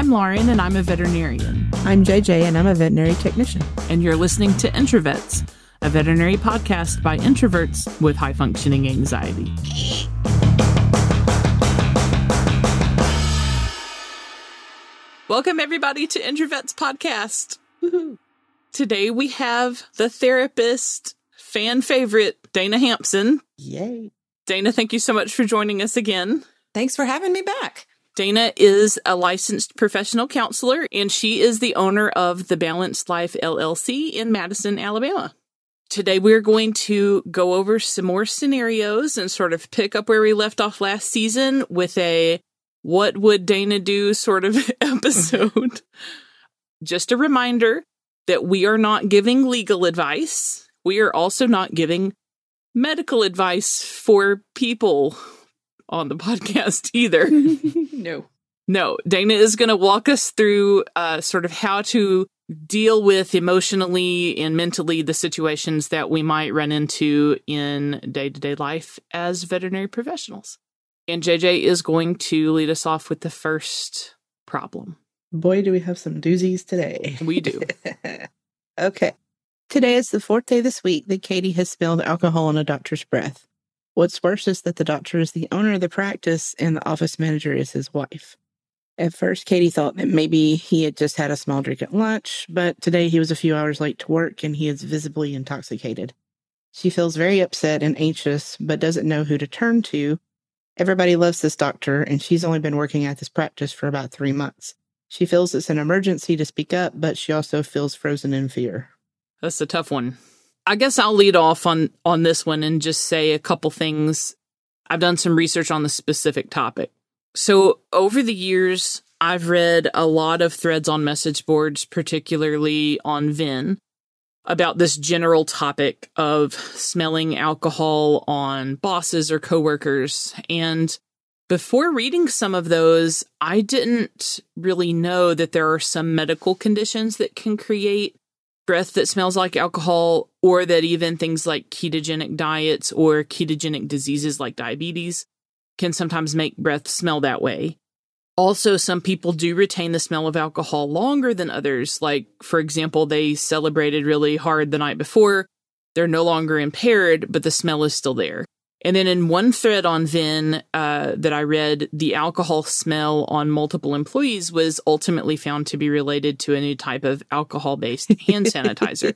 I'm Lauren, and I'm a veterinarian. I'm JJ, and I'm a veterinary technician. And you're listening to Introvets, a veterinary podcast by introverts with high functioning anxiety. Welcome, everybody, to Introvets Podcast. Woo-hoo. Today we have the therapist, fan favorite, Dana Hampson. Yay. Dana, thank you so much for joining us again. Thanks for having me back. Dana is a licensed professional counselor and she is the owner of the Balanced Life LLC in Madison, Alabama. Today we're going to go over some more scenarios and sort of pick up where we left off last season with a what would Dana do sort of episode. Just a reminder that we are not giving legal advice. We are also not giving medical advice for people on the podcast either. no. No, Dana is going to walk us through uh, sort of how to deal with emotionally and mentally the situations that we might run into in day to day life as veterinary professionals. And JJ is going to lead us off with the first problem. Boy, do we have some doozies today. We do. okay. Today is the fourth day this week that Katie has spilled alcohol on a doctor's breath. What's worse is that the doctor is the owner of the practice and the office manager is his wife. At first, Katie thought that maybe he had just had a small drink at lunch, but today he was a few hours late to work and he is visibly intoxicated. She feels very upset and anxious, but doesn't know who to turn to. Everybody loves this doctor, and she's only been working at this practice for about three months. She feels it's an emergency to speak up, but she also feels frozen in fear. That's a tough one. I guess I'll lead off on on this one and just say a couple things. I've done some research on the specific topic. So, over the years, I've read a lot of threads on message boards, particularly on VIN, about this general topic of smelling alcohol on bosses or coworkers. And before reading some of those, I didn't really know that there are some medical conditions that can create breath that smells like alcohol, or that even things like ketogenic diets or ketogenic diseases like diabetes can sometimes make breath smell that way. Also, some people do retain the smell of alcohol longer than others. Like, for example, they celebrated really hard the night before. They're no longer impaired, but the smell is still there. And then in one thread on VIN uh, that I read, the alcohol smell on multiple employees was ultimately found to be related to a new type of alcohol-based hand sanitizer.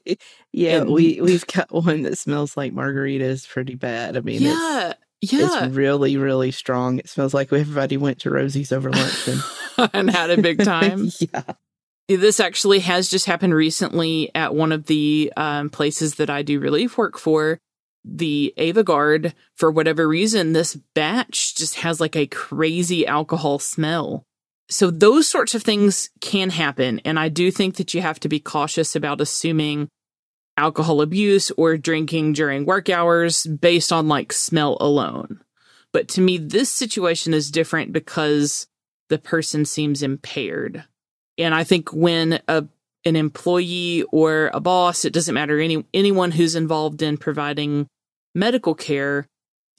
yeah, and, we we've got one that smells like margaritas pretty bad. I mean, yeah, it's, yeah, it's really really strong. It smells like everybody went to Rosie's over lunch and, and had a big time. yeah. This actually has just happened recently at one of the um, places that I do relief work for the Avagard, for whatever reason, this batch just has like a crazy alcohol smell. So those sorts of things can happen. And I do think that you have to be cautious about assuming alcohol abuse or drinking during work hours based on like smell alone. But to me, this situation is different because the person seems impaired. And I think when a an employee or a boss, it doesn't matter any anyone who's involved in providing medical care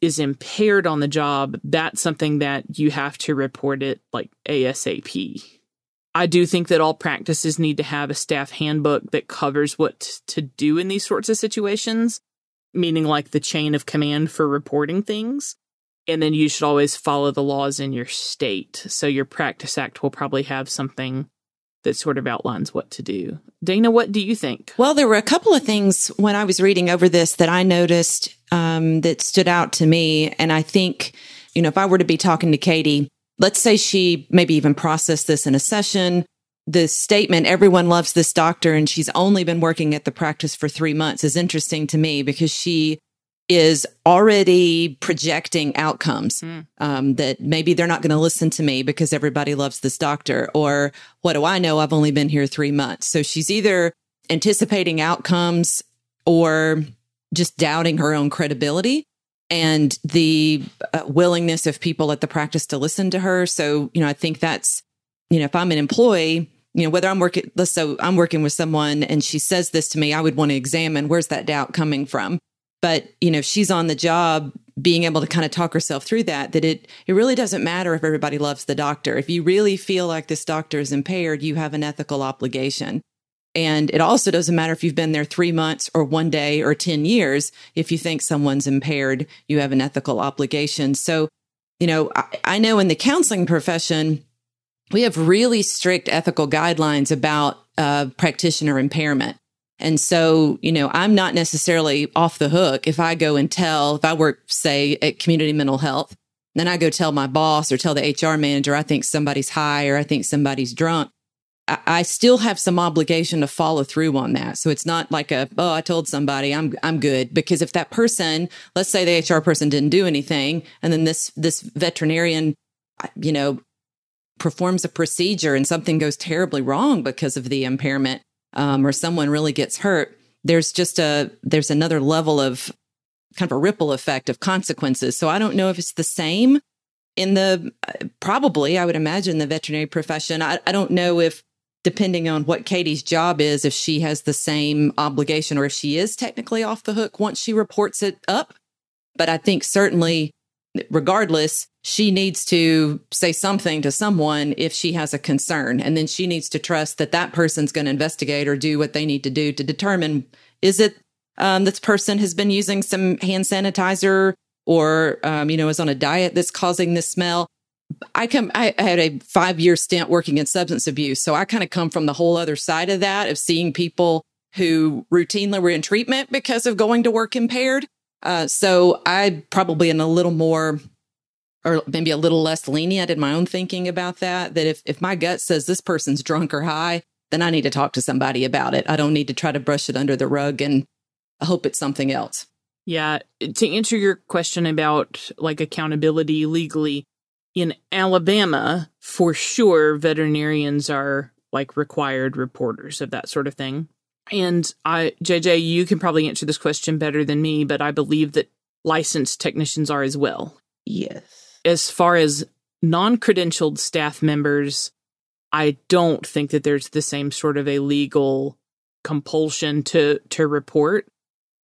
is impaired on the job, that's something that you have to report it like ASAP. I do think that all practices need to have a staff handbook that covers what to do in these sorts of situations, meaning like the chain of command for reporting things. And then you should always follow the laws in your state. So your practice act will probably have something that sort of outlines what to do. Dana, what do you think? Well, there were a couple of things when I was reading over this that I noticed um, that stood out to me. And I think, you know, if I were to be talking to Katie, let's say she maybe even processed this in a session. The statement, everyone loves this doctor and she's only been working at the practice for three months is interesting to me because she is already projecting outcomes mm. um, that maybe they're not going to listen to me because everybody loves this doctor or what do i know i've only been here three months so she's either anticipating outcomes or just doubting her own credibility and the uh, willingness of people at the practice to listen to her so you know i think that's you know if i'm an employee you know whether i'm working let's so i'm working with someone and she says this to me i would want to examine where's that doubt coming from but, you know, she's on the job being able to kind of talk herself through that, that it, it really doesn't matter if everybody loves the doctor. If you really feel like this doctor is impaired, you have an ethical obligation. And it also doesn't matter if you've been there three months or one day or 10 years. If you think someone's impaired, you have an ethical obligation. So, you know, I, I know in the counseling profession, we have really strict ethical guidelines about uh, practitioner impairment. And so, you know, I'm not necessarily off the hook if I go and tell, if I work, say, at community mental health, then I go tell my boss or tell the HR manager, I think somebody's high or I think somebody's drunk. I, still have some obligation to follow through on that. So it's not like a, oh, I told somebody I'm, I'm good. Because if that person, let's say the HR person didn't do anything and then this, this veterinarian, you know, performs a procedure and something goes terribly wrong because of the impairment um, or someone really gets hurt, there's just a there's another level of kind of a ripple effect of consequences. So I don't know if it's the same in the probably I would imagine the veterinary profession. I, I don't know if depending on what Katie's job is, if she has the same obligation or if she is technically off the hook once she reports it up. But I think certainly regardless, she needs to say something to someone if she has a concern. And then she needs to trust that that person's going to investigate or do what they need to do to determine is it um, this person has been using some hand sanitizer or, um, you know, is on a diet that's causing this smell. I come, I, had a five year stint working in substance abuse. So I kind of come from the whole other side of that of seeing people who routinely were in treatment because of going to work impaired uh, so I probably in a little more or maybe a little less lenient in my own thinking about that. That if, if my gut says this person's drunk or high, then I need to talk to somebody about it. I don't need to try to brush it under the rug and hope it's something else. Yeah. To answer your question about like accountability legally, in Alabama, for sure, veterinarians are like required reporters of that sort of thing. And I, JJ, you can probably answer this question better than me, but I believe that licensed technicians are as well. Yes. As far as non credentialed staff members, I don't think that there's the same sort of a legal compulsion to to report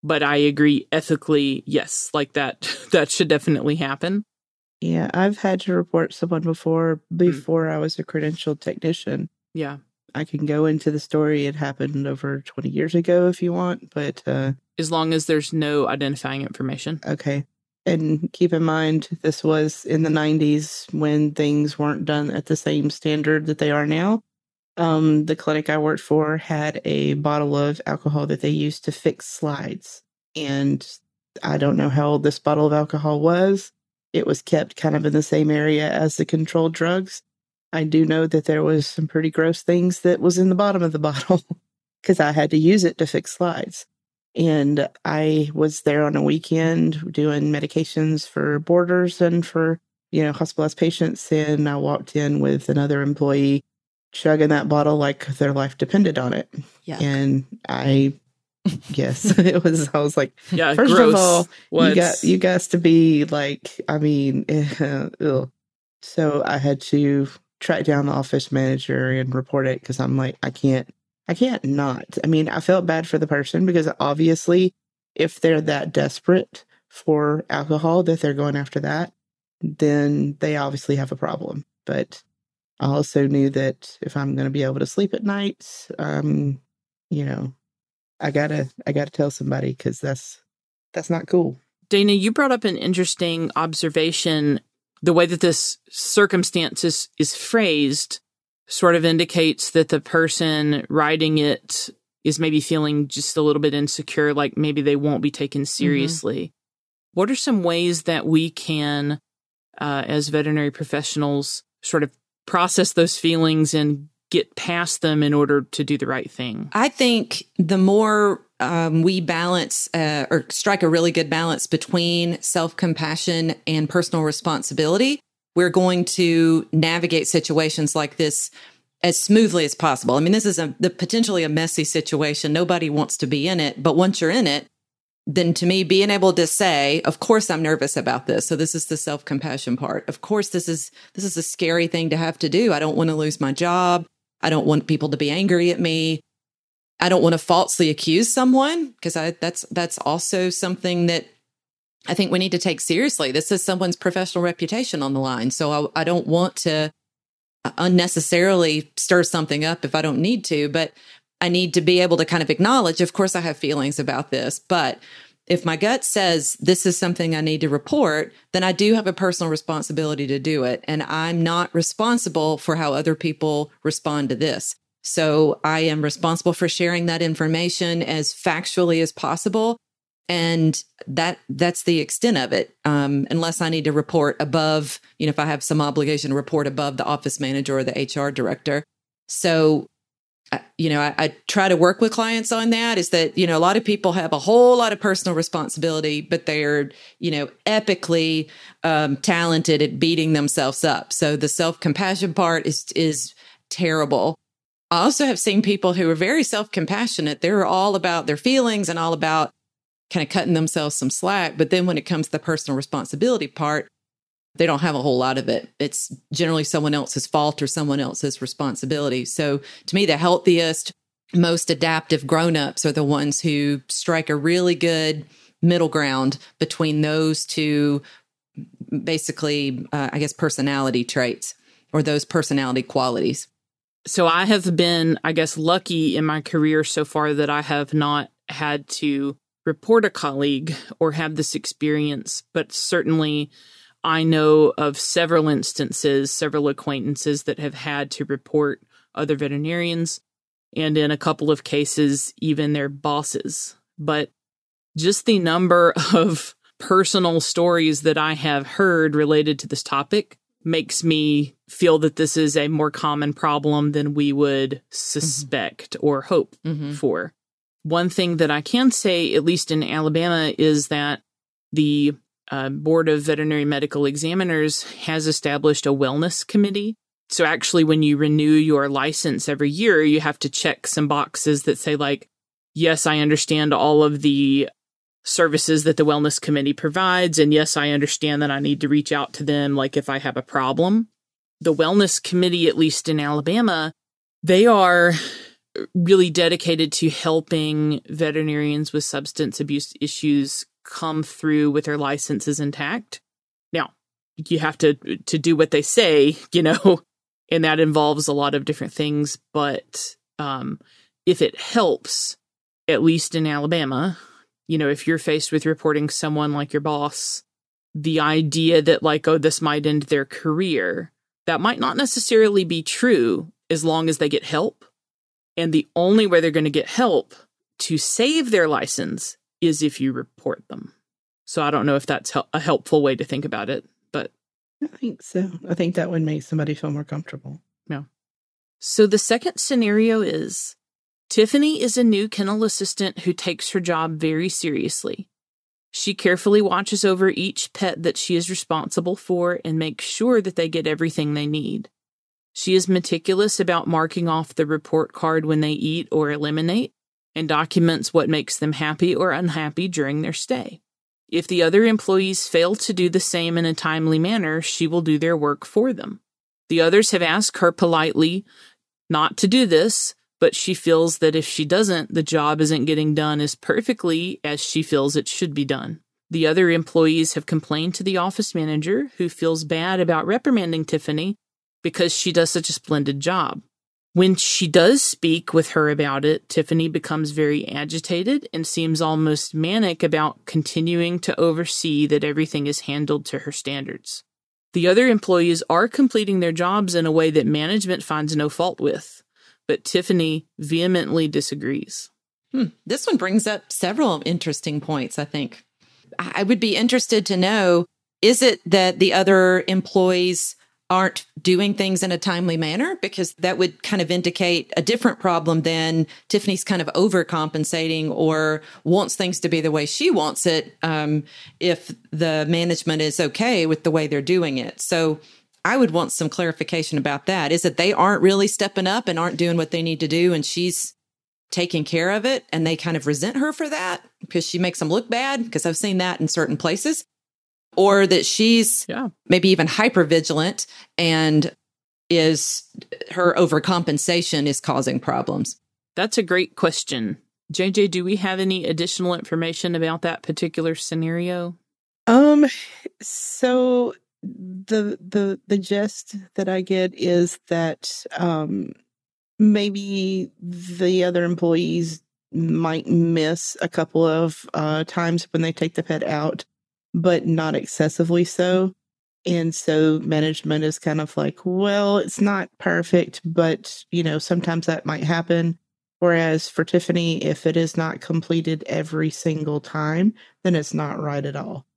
but i agree ethically yes like that that should definitely happen yeah i've had to report someone before hmm. before mm. i was a credentialed technician yeah I can go into the story. It happened over 20 years ago if you want, but uh, as long as there's no identifying information. Okay. And keep in mind, this was in the 90s when things weren't done at the same standard that they are now. Um, the clinic I worked for had a bottle of alcohol that they used to fix slides. And I don't know how old this bottle of alcohol was. It was kept kind of in the same area as the controlled drugs. I do know that there was some pretty gross things that was in the bottom of the bottle because I had to use it to fix slides. And I was there on a weekend doing medications for boarders and for, you know, hospitalized patients. And I walked in with another employee chugging that bottle like their life depended on it. Yeah. And I, yes, it was, I was like, yeah, first gross. of all, What's... you got, you guys to be like, I mean, so I had to track down the office manager and report it because I'm like, I can't, I can't not. I mean, I felt bad for the person because obviously, if they're that desperate for alcohol that they're going after that, then they obviously have a problem. But I also knew that if I'm going to be able to sleep at night, um, you know, I gotta, I gotta tell somebody because that's that's not cool. Dana, you brought up an interesting observation the way that this circumstance is, is phrased sort of indicates that the person writing it is maybe feeling just a little bit insecure, like maybe they won't be taken mm-hmm. seriously. Mm-hmm. What are some ways that we can, uh, as veterinary professionals, sort of process those feelings and get past them in order to do the right thing? I think the more um, we balance uh, or strike a really good balance between self compassion and personal responsibility, we're going to navigate situations like this as smoothly as possible. I mean, this is a the, potentially a messy situation. Nobody wants to be in it, but once you're in it, then to me, being able to say, "Of course, I'm nervous about this." So this is the self compassion part. Of course, this is this is a scary thing to have to do. I don't want to lose my job. I don't want people to be angry at me. I don't want to falsely accuse someone because that's that's also something that I think we need to take seriously. This is someone's professional reputation on the line. So I, I don't want to uh, unnecessarily stir something up if I don't need to, but I need to be able to kind of acknowledge, of course, I have feelings about this, but if my gut says this is something I need to report, then I do have a personal responsibility to do it. And I'm not responsible for how other people respond to this. So I am responsible for sharing that information as factually as possible. And that that's the extent of it. Um, unless I need to report above, you know, if I have some obligation to report above the office manager or the HR director. So you know, I, I, try to work with clients on that is that, you know, a lot of people have a whole lot of personal responsibility, but they're, you know, epically um, talented at beating themselves up. So the self compassion part is, is terrible. I also have seen people who are very self compassionate. They're all about their feelings and all about kind of cutting themselves some slack. But then when it comes to the personal responsibility part, they don't have a whole lot of it. It's generally someone else's fault or someone else's responsibility. So to me, the healthiest, most adaptive grown-ups are the ones who strike a really good middle ground between those two basically uh, i guess personality traits or those personality qualities so i have been i guess lucky in my career so far that i have not had to report a colleague or have this experience but certainly I know of several instances, several acquaintances that have had to report other veterinarians, and in a couple of cases, even their bosses. But just the number of personal stories that I have heard related to this topic makes me feel that this is a more common problem than we would suspect mm-hmm. or hope mm-hmm. for. One thing that I can say, at least in Alabama, is that the uh, Board of Veterinary Medical Examiners has established a wellness committee. So actually, when you renew your license every year, you have to check some boxes that say, like, yes, I understand all of the services that the wellness committee provides. And yes, I understand that I need to reach out to them, like, if I have a problem. The wellness committee, at least in Alabama, they are really dedicated to helping veterinarians with substance abuse issues come through with their licenses intact. Now, you have to to do what they say, you know, and that involves a lot of different things, but um if it helps at least in Alabama, you know, if you're faced with reporting someone like your boss, the idea that like oh this might end their career, that might not necessarily be true as long as they get help. And the only way they're going to get help to save their license is if you report them. So I don't know if that's a helpful way to think about it, but I think so. I think that would make somebody feel more comfortable. Yeah. So the second scenario is Tiffany is a new kennel assistant who takes her job very seriously. She carefully watches over each pet that she is responsible for and makes sure that they get everything they need. She is meticulous about marking off the report card when they eat or eliminate and documents what makes them happy or unhappy during their stay. If the other employees fail to do the same in a timely manner, she will do their work for them. The others have asked her politely not to do this, but she feels that if she doesn't, the job isn't getting done as perfectly as she feels it should be done. The other employees have complained to the office manager, who feels bad about reprimanding Tiffany because she does such a splendid job. When she does speak with her about it, Tiffany becomes very agitated and seems almost manic about continuing to oversee that everything is handled to her standards. The other employees are completing their jobs in a way that management finds no fault with, but Tiffany vehemently disagrees. Hmm. This one brings up several interesting points, I think. I would be interested to know is it that the other employees aren't doing things in a timely manner because that would kind of indicate a different problem than Tiffany's kind of overcompensating or wants things to be the way she wants it um, if the management is okay with the way they're doing it. So I would want some clarification about that. Is that they aren't really stepping up and aren't doing what they need to do and she's taking care of it and they kind of resent her for that because she makes them look bad because I've seen that in certain places or that she's yeah. maybe even hyper vigilant and is her overcompensation is causing problems? That's a great question. JJ, do we have any additional information about that particular scenario? Um, so the the the gist that I get is that um maybe the other employees might miss a couple of uh, times when they take the pet out, but not excessively so. And so management is kind of like, well, it's not perfect, but you know, sometimes that might happen. Whereas for Tiffany, if it is not completed every single time, then it's not right at all.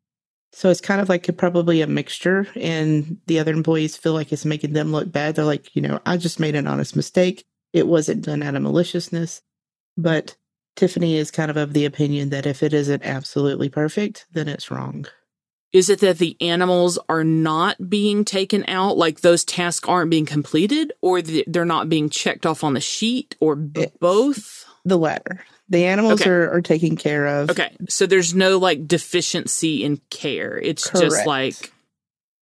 So it's kind of like a, probably a mixture, and the other employees feel like it's making them look bad. They're like, you know, I just made an honest mistake. It wasn't done out of maliciousness. But Tiffany is kind of of the opinion that if it isn't absolutely perfect, then it's wrong. Is it that the animals are not being taken out, like those tasks aren't being completed, or they're not being checked off on the sheet, or b- both? The latter. The animals Okay. are, are taken care of. Okay, so there's no like deficiency in care. It's just like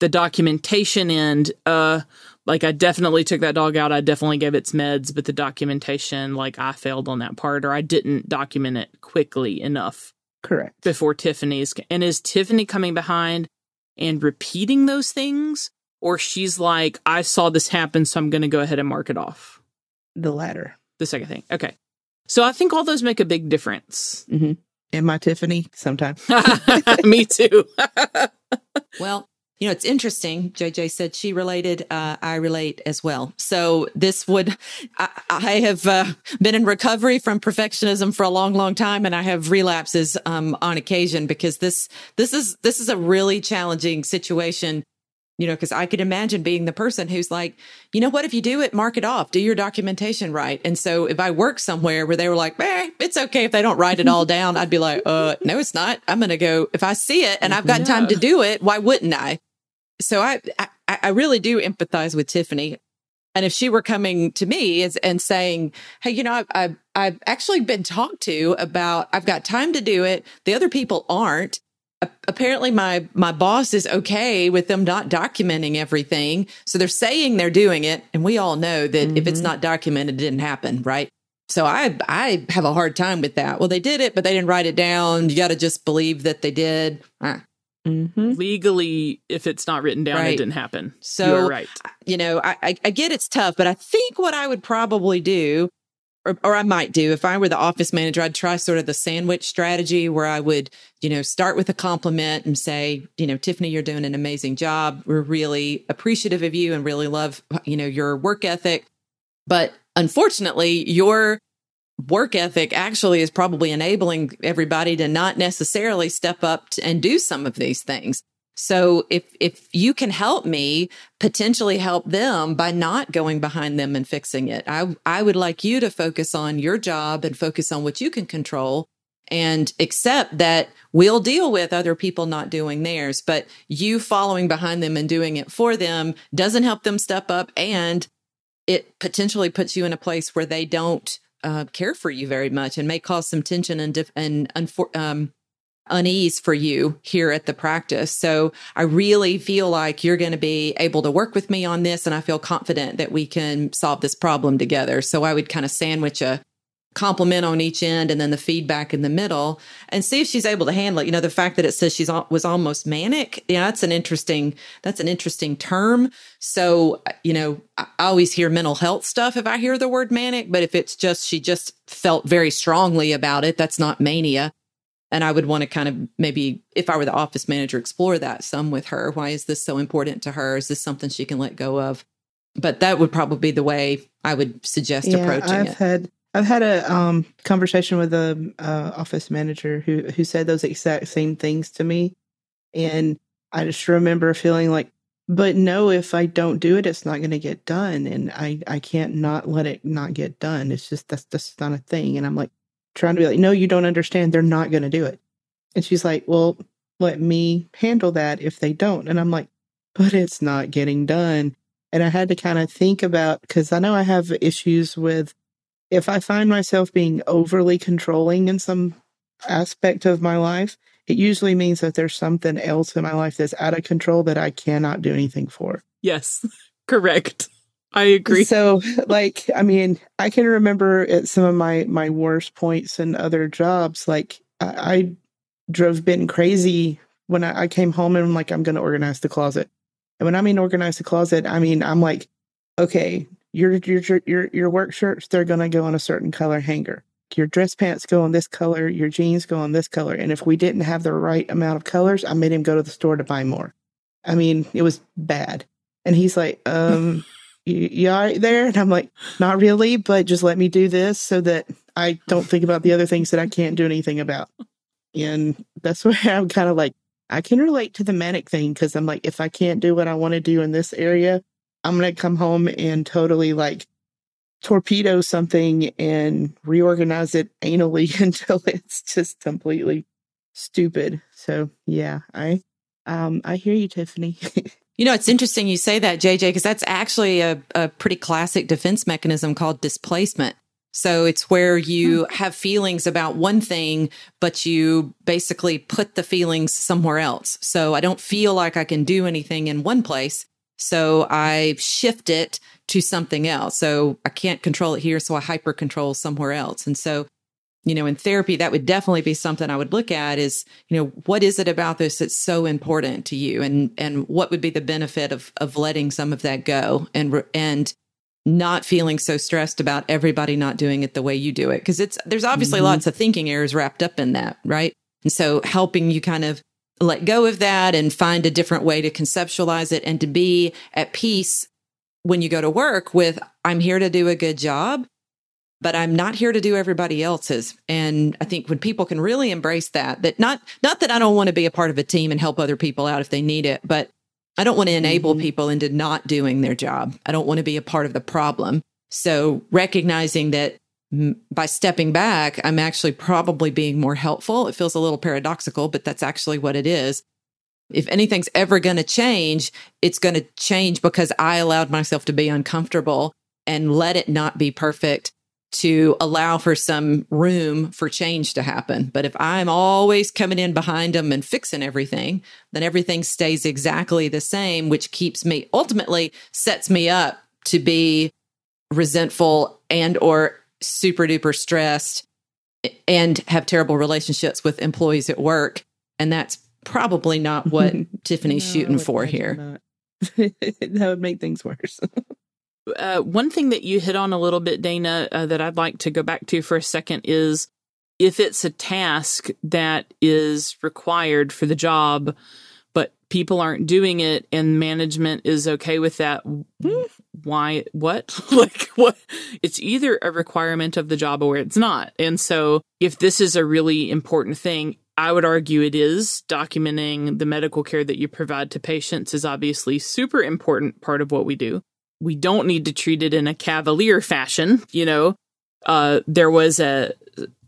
the documentation end. Uh, like I definitely took that dog out. I definitely gave its meds, but the documentation, like I failed on that part, or I didn't document it quickly enough Correct. before Tiffany's. And is Tiffany coming behind and repeating those things, or she's like, I saw this happen, so I'm going to go ahead and mark it off. The latter. The second thing, okay. So I think all those make a big difference. hmm Am I Tiffany? Sometimes. Me too. Well, you know, it's interesting. JJ said she related. Uh, I relate as well. So this would, I, I have uh, been in recovery from perfectionism for a long, long time, and I have relapses um, on occasion because this, this is, this is a really challenging situation. You know, because I could imagine being the person who's like, you know what, if you do it, mark it off, do your documentation right. And so if I work somewhere where they were like, eh, it's okay if they don't write it all down, I'd be like, uh, no, it's not. I'm going to go, if I see it and I've got time to do it, why wouldn't I? So I, I, I really do empathize with Tiffany. And if she were coming to me as, and saying, Hey, you know, I've, I've, I've actually been talked to about, I've got time to do it. The other people aren't. Apparently my, my boss is okay with them not documenting everything. So they're saying they're doing it. And we all know that if it's Mhm. not documented, it didn't happen. Right. So I, I have a hard time with that. Well, they did it, but they didn't write it down. You got to just believe that they did. Ah. Hmm Legally, if it's not written down, Right. it didn't happen. So You're right. you know, I, I, I get it's tough, but I think what I would probably do, or, or I might do, if I were the office manager, I'd try sort of the sandwich strategy where I would, you know, start with a compliment and say, you know, Tiffany, you're doing an amazing job. We're really appreciative of you and really love, you know, your work ethic. But unfortunately, your work ethic actually is probably enabling everybody to not necessarily step up and do some of these things. So if if you can help me potentially help them by not going behind them and fixing it. I I would like you to focus on your job and focus on what you can control and accept that we'll deal with other people not doing theirs, but you following behind them and doing it for them doesn't help them step up and it potentially puts you in a place where they don't uh, care for you very much and may cause some tension and dif- and unfor- um, unease for you here at the practice. So I really feel like you're going to be able to work with me on this, and I feel confident that we can solve this problem together. So I would kind of sandwich a compliment on each end and then the feedback in the middle and see if she's able to handle it. You know, the fact that it says she's was almost manic, yeah, that's an interesting that's an interesting term. So, you know, I always hear mental health stuff if I hear the word manic, but if it's just she just felt very strongly about it, that's not mania. And I would want to kind of maybe, if I were the office manager, explore that some with her. Why is this so important to her? Is this something she can let go of? But that would probably be the way I would suggest approaching I've it. had I've had a um, conversation with a uh, office manager who who said those exact same things to me, and I just remember feeling like, but no, if I don't do it, it's not going to get done, and I I can't not let it not get done. It's just that's that's not a thing, and I'm like trying to be like, no, you don't understand. They're not going to do it, and she's like, well, let me handle that if they don't, and I'm like, but it's not getting done. And I had to kind of think about because I know I have issues with if I find myself being overly controlling in some aspect of my life, it usually means that there's something else in my life that's out of control that I cannot do anything for. Yes, correct. I agree. So, like, I mean, I can remember at some of my my worst points in other jobs, like I, I drove Ben crazy when I, I came home and I'm like, I'm going to organize the closet. And when I mean organize the closet, I mean, I'm like, okay, your, your, your, your work shirts, they're going to go on a certain color hanger. Your dress pants go on this color, your jeans go on this color. And if we didn't have the right amount of colors, I made him go to the store to buy more. I mean, it was bad. And he's like, um, you, you all right there? And I'm like, not really, but just let me do this so that I don't think about the other things that I can't do anything about. And that's where I'm kind of like, I can relate to the manic thing because I'm like, if I can't do what I want to do in this area, I'm going to come home and totally like torpedo something and reorganize it anally until it's just completely stupid. So yeah, I um I hear you, Tiffany. you know, it's interesting you say that, JJ, because that's actually a, a pretty classic defense mechanism called displacement. So it's where you hmm. have feelings about one thing, but you basically put the feelings somewhere else. So I don't feel like I can do anything in one place. So I shift it to something else. So I can't control it here. So I hyper control somewhere else. And so, you know, in therapy, that would definitely be something I would look at is, you know, what is it about this that's so important to you? And, and what would be the benefit of, of letting some of that go and, and not feeling so stressed about everybody not doing it the way you do it. Cause it's, there's obviously mm-hmm. lots of thinking errors wrapped up in that. Right. And so helping you kind of let go of that and find a different way to conceptualize it and to be at peace when you go to work with, I'm here to do a good job, but I'm not here to do everybody else's. And I think when people can really embrace that, that not, not that I don't want to be a part of a team and help other people out if they need it, but I don't want to enable mm-hmm. people into not doing their job. I don't want to be a part of the problem. So recognizing that by stepping back, I'm actually probably being more helpful. It feels a little paradoxical, but that's actually what it is. If anything's ever going to change, it's going to change because I allowed myself to be uncomfortable and let it not be perfect to allow for some room for change to happen. But if I'm always coming in behind them and fixing everything, then everything stays exactly the same, which keeps me ultimately sets me up to be resentful and or super duper stressed and have terrible relationships with employees at work. And that's probably not what Tiffany's no, shooting for here. that would make things worse. uh, one thing that you hit on a little bit, Dana, uh, that I'd like to go back to for a second is if it's a task that is required for the job, but people aren't doing it and management is okay with that, why what? Like what? It's either a requirement of the job or it's not. And so if this is a really important thing i would argue it is. Documenting the medical care that you provide to patients is obviously super important part of what we do. We don't need to treat it in a cavalier fashion you know? Uh, there was a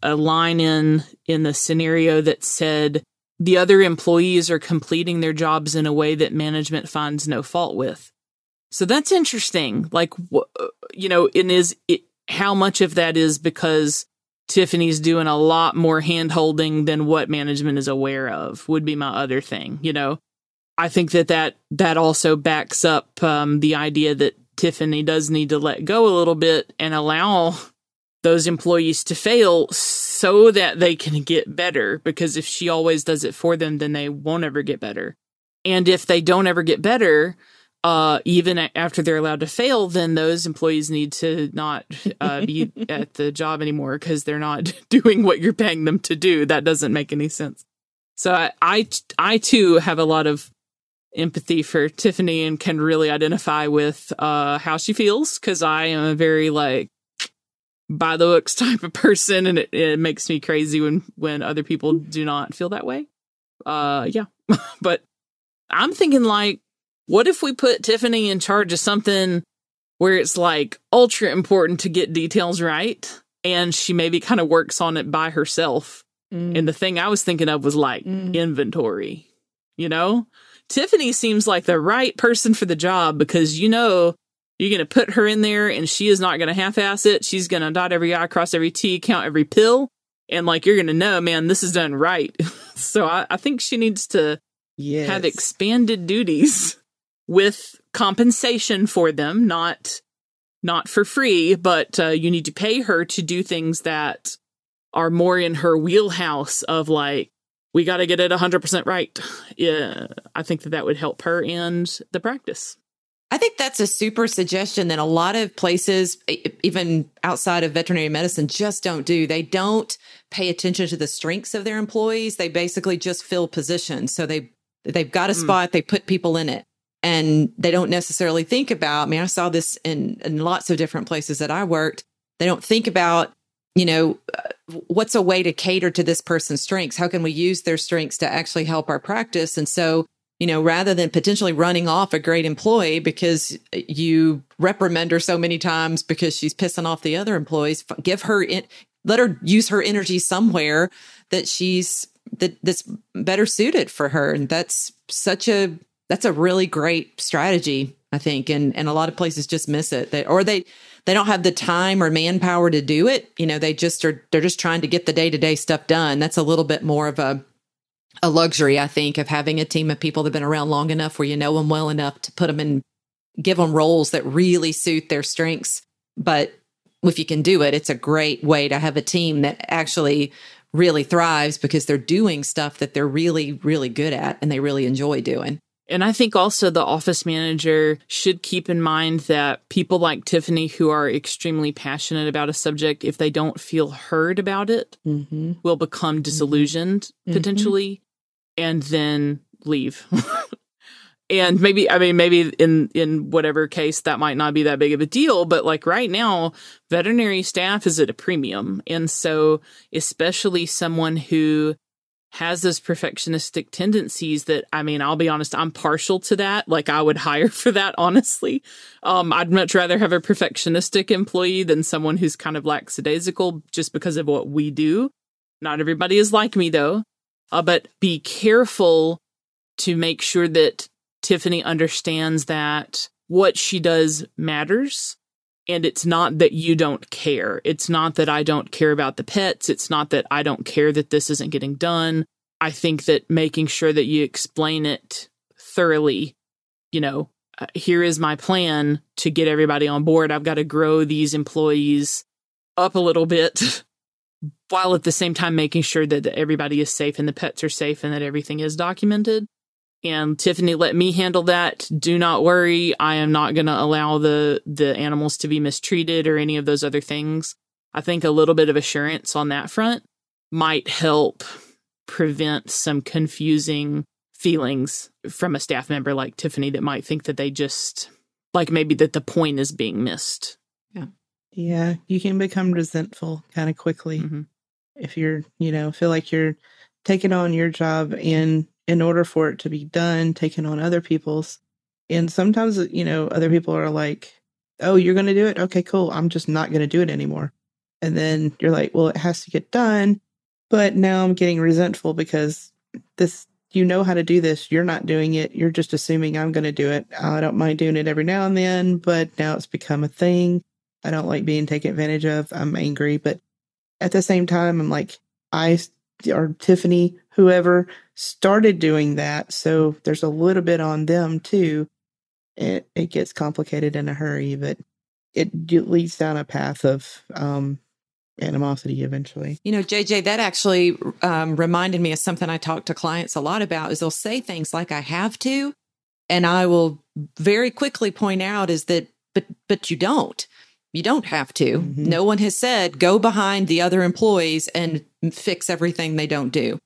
a line in in the scenario that said the other employees are completing their jobs in a way that management finds no fault with so that's interesting. Like, you know, and is it, how much of that is because Tiffany's doing a lot more hand holding than what management is aware of would be my other thing. You know, I think that that, that also backs up um, the idea that Tiffany does need to let go a little bit and allow those employees to fail so that they can get better. Because if she always does it for them, then they won't ever get better. And if they don't ever get better, uh, even after they're allowed to fail, then those employees need to not uh, be at the job anymore because they're not doing what you're paying them to do. That doesn't make any sense. So I, I, I too have a lot of empathy for Tiffany and can really identify with uh, how she feels because I am a very like by the books type of person, and it, it makes me crazy when when other people do not feel that way. Uh, yeah, but I'm thinking like what if we put Tiffany in charge of something where it's like ultra important to get details right and she maybe kind of works on it by herself? Mm. And the thing I was thinking of was like mm. inventory, you know? Tiffany seems like the right person for the job because you know you're going to put her in there and she is not going to half ass it. She's going to dot every I, cross every T, count every pill. And like you're going to know, man, this is done right. so I, I think she needs to yes. have expanded duties with compensation for them, not not for free, but uh, you need to pay her to do things that are more in her wheelhouse of like we got to get it 100% right. Yeah, I think that that would help her and the practice. I think that's a super suggestion that a lot of places, even outside of veterinary medicine, just don't do. They don't pay attention to the strengths of their employees. They basically just fill positions. So they they've got a mm. spot, they put people in it, and they don't necessarily think about. I mean, I saw this in in lots of different places that I worked. They don't think about you know, uh, what's a way to cater to this person's strengths? How can we use their strengths to actually help our practice? And so, you know, rather than potentially running off a great employee because you reprimand her so many times because she's pissing off the other employees, give her in, let her use her energy somewhere that she's that that's better suited for her. And that's such a that's a really great strategy, I think. And and a lot of places just miss it. They or they they don't have the time or manpower to do it. You know, they just are, they're just trying to get the day to day stuff done. That's a little bit more of a, a luxury, I think, of having a team of people that have been around long enough where you know them well enough to put them in, give them roles that really suit their strengths. But if you can do it, it's a great way to have a team that actually really thrives because they're doing stuff that they're really, really good at and they really enjoy doing. And I think also the office manager should keep in mind that people like Tiffany, who are extremely passionate about a subject, if they don't feel heard about it, mm-hmm. will become mm-hmm. disillusioned mm-hmm. potentially and then leave. and maybe i mean maybe in in whatever case that might not be that big of a deal but like right now veterinary staff is at a premium and so especially someone who has those perfectionistic tendencies that I mean, I'll be honest, I'm partial to that. Like I would hire for that, honestly. Um, I'd much rather have a perfectionistic employee than someone who's kind of lackadaisical just because of what we do. Not everybody is like me though. Uh, but be careful to make sure that Tiffany understands that what she does matters. And it's not that you don't care. It's not that I don't care about the pets. It's not that I don't care that this isn't getting done. I think that making sure that you explain it thoroughly, you know, uh, here is my plan to get everybody on board. I've got to grow these employees up a little bit while at the same time making sure that everybody is safe and the pets are safe and that everything is documented and Tiffany let me handle that. Do not worry. I am not going to allow the, the animals to be mistreated or any of those other things. I think a little bit of assurance on that front might help prevent some confusing feelings from a staff member like Tiffany that might think that they just like maybe that the point is being missed. Yeah. Yeah. You can become resentful kind of quickly mm-hmm. if you're, you know, feel like you're taking on your job and in order for it to be done, taken on other people's. And sometimes, you know, other people are like, oh, you're going to do it? Okay, cool. I'm just not going to do it anymore. And then you're like, well, it has to get done. But now I'm getting resentful because this, you know how to do this. You're not doing it. You're just assuming I'm going to do it. I don't mind doing it every now and then, but now it's become a thing. I don't like being taken advantage of. I'm angry. But at the same time, I'm like, I or Tiffany, whoever started doing that. So there's a little bit on them too. It, it gets complicated in a hurry, but it leads down a path of um, animosity eventually. You know, JJ, that actually um, reminded me of something I talk to clients a lot about. Is they'll say things like "I have to," and I will very quickly point out is that, but but you don't. You don't have to. Mm-hmm. No one has said go behind the other employees and fix everything they don't do.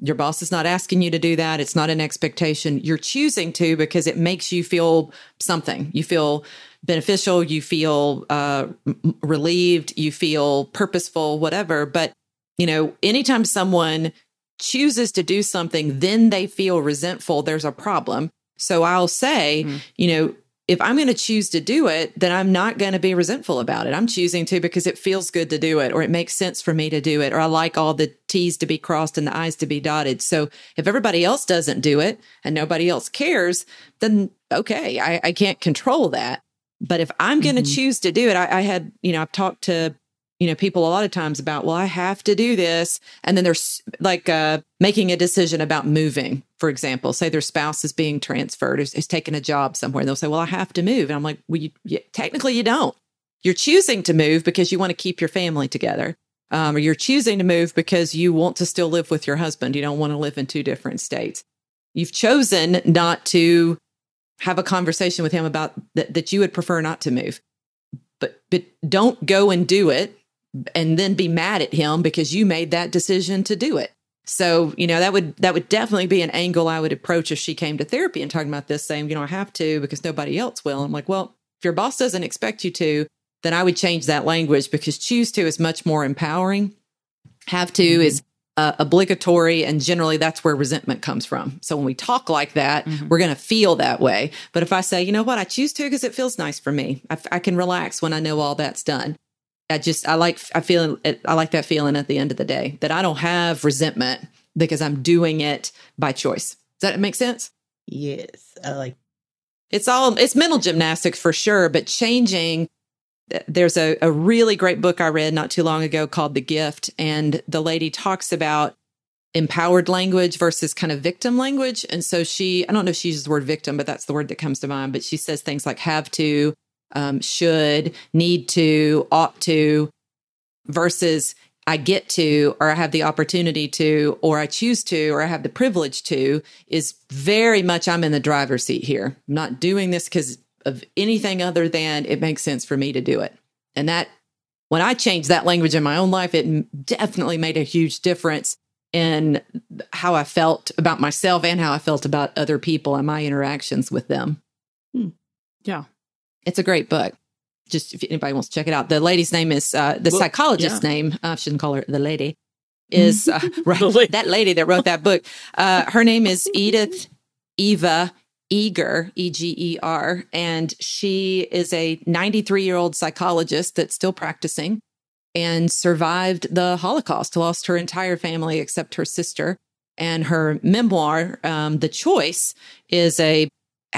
Your boss is not asking you to do that. It's not an expectation. You're choosing to because it makes you feel something. You feel beneficial. You feel uh, relieved. You feel purposeful, whatever. But, you know, anytime someone chooses to do something, then they feel resentful, there's a problem. So I'll say, mm-hmm. you know, if I'm going to choose to do it, then I'm not going to be resentful about it. I'm choosing to because it feels good to do it, or it makes sense for me to do it, or I like all the T's to be crossed and the I's to be dotted. So if everybody else doesn't do it and nobody else cares, then okay, I, I can't control that. But if I'm going to mm-hmm. choose to do it, I, I had, you know, I've talked to you know, people a lot of times about, well, I have to do this. And then there's like uh, making a decision about moving, for example. Say their spouse is being transferred, is, is taking a job somewhere. And they'll say, well, I have to move. And I'm like, well, you, you, technically you don't. You're choosing to move because you want to keep your family together. um, or you're choosing to move because you want to still live with your husband. You don't want to live in two different states. You've chosen not to have a conversation with him about that, that you would prefer not to move. But, but don't go and do it and then be mad at him because you made that decision to do it. So, you know, that would that would definitely be an angle I would approach if she came to therapy and talking about this, saying, you know, I have to because nobody else will. I'm like, well, if your boss doesn't expect you to, then I would change that language because choose to is much more empowering. Have to mm-hmm. is uh, obligatory, and generally that's where resentment comes from. So when we talk like that, mm-hmm. we're going to feel that way. But if I say, you know what, I choose to because it feels nice for me, I, I can relax when I know all that's done. I just I like I feel I like that feeling at the end of the day that I don't have resentment because I'm doing it by choice. Does that make sense? Yes, I like. It's all it's mental gymnastics for sure, but changing there's a, a really great book I read not too long ago called The Gift. And the lady talks about empowered language versus kind of victim language. And so she, I don't know if she uses the word victim, but that's the word that comes to mind. But she says things like have to, um, should, need to, ought to, versus I get to, or I have the opportunity to, or I choose to, or I have the privilege to, is very much I'm in the driver's seat here. I'm not doing this because of anything other than it makes sense for me to do it. And that, when I changed that language in my own life, it definitely made a huge difference in how I felt about myself and how I felt about other people and my interactions with them. Hmm. Yeah. It's a great book. Just if anybody wants to check it out. The lady's name is, uh, the well, psychologist's yeah. name, I shouldn't call her the lady, is uh, right, lady. that lady that wrote that book. Uh, her name is Edith Eva Eger, E G E R, and she is a 93 year old psychologist that's still practicing and survived the Holocaust, lost her entire family except her sister. And her memoir, um, The Choice, is a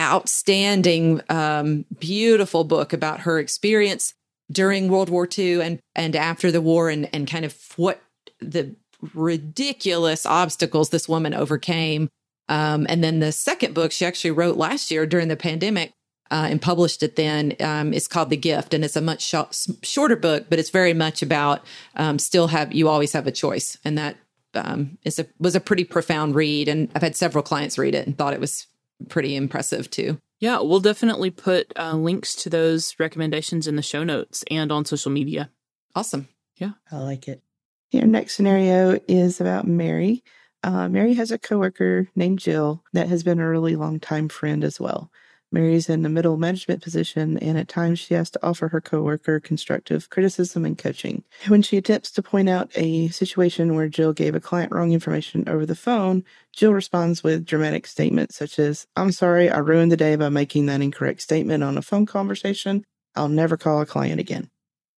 outstanding, um, beautiful book about her experience during World War II and and after the war, and and kind of what the ridiculous obstacles this woman overcame um, and then the second book she actually wrote last year during the pandemic uh, and published it then um, is called The Gift. And it's a much sh- shorter book, but it's very much about um, still have, you always have a choice. And that um, is a, was a pretty profound read. And I've had several clients read it and thought it was pretty impressive too. Yeah, we'll definitely put uh, links to those recommendations in the show notes and on social media. Awesome. Yeah. I like it. Your next scenario is about Mary. Uh, Mary has a coworker named Jill that has been a really long time friend as well. Mary's in a middle management position, and at times she has to offer her coworker constructive criticism and coaching. When she attempts to point out a situation where Jill gave a client wrong information over the phone, Jill responds with dramatic statements such as, I'm sorry, I ruined the day by making that incorrect statement on a phone conversation. I'll never call a client again.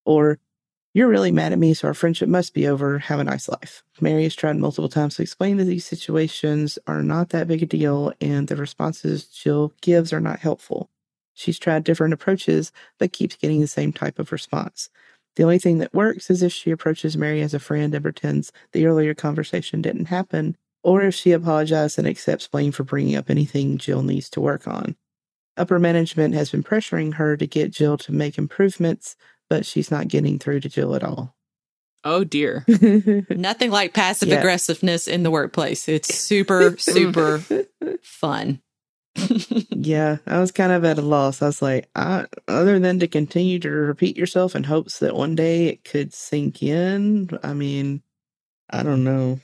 Or, you're really mad at me, so our friendship must be over. Have a nice life. Mary has tried multiple times to explain that these situations are not that big a deal and the responses Jill gives are not helpful. She's tried different approaches, but keeps getting the same type of response. The only thing that works is if she approaches Mary as a friend and pretends the earlier conversation didn't happen, or if she apologizes and accepts blame for bringing up anything Jill needs to work on. Upper management has been pressuring her to get Jill to make improvements, but she's not getting through to Jill at all. Oh dear. Nothing like passive yeah. aggressiveness in the workplace. It's super, super fun. yeah, I was kind of at a loss. I was like, I, other than to continue to repeat yourself in hopes that one day it could sink in, I mean, I don't know.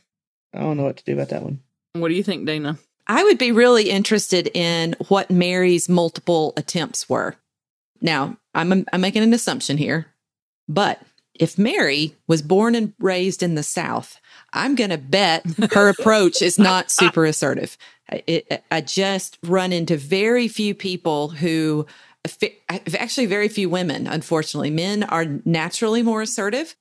I don't know what to do about that one. What do you think, Dana? I would be really interested in what Mary's multiple attempts were. Now, I'm, I'm making an assumption here, but if Mary was born and raised in the South, I'm going to bet her approach is not super assertive. It, I just run into very few people who, actually, very few women, unfortunately. Men are naturally more assertive.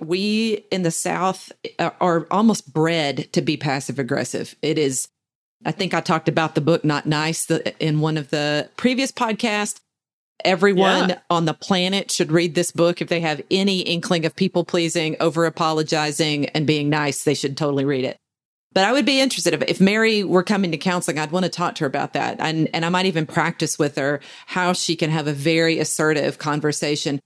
We in the South uh, are almost bred to be passive aggressive. It is, I think I talked about the book Not Nice in one of the previous podcasts. Everyone yeah. on the planet should read this book. If they have any inkling of people pleasing, over apologizing, and being nice, they should totally read it. But I would be interested if, if Mary were coming to counseling, I'd want to talk to her about that. And, and I might even practice with her how she can have a very assertive conversation.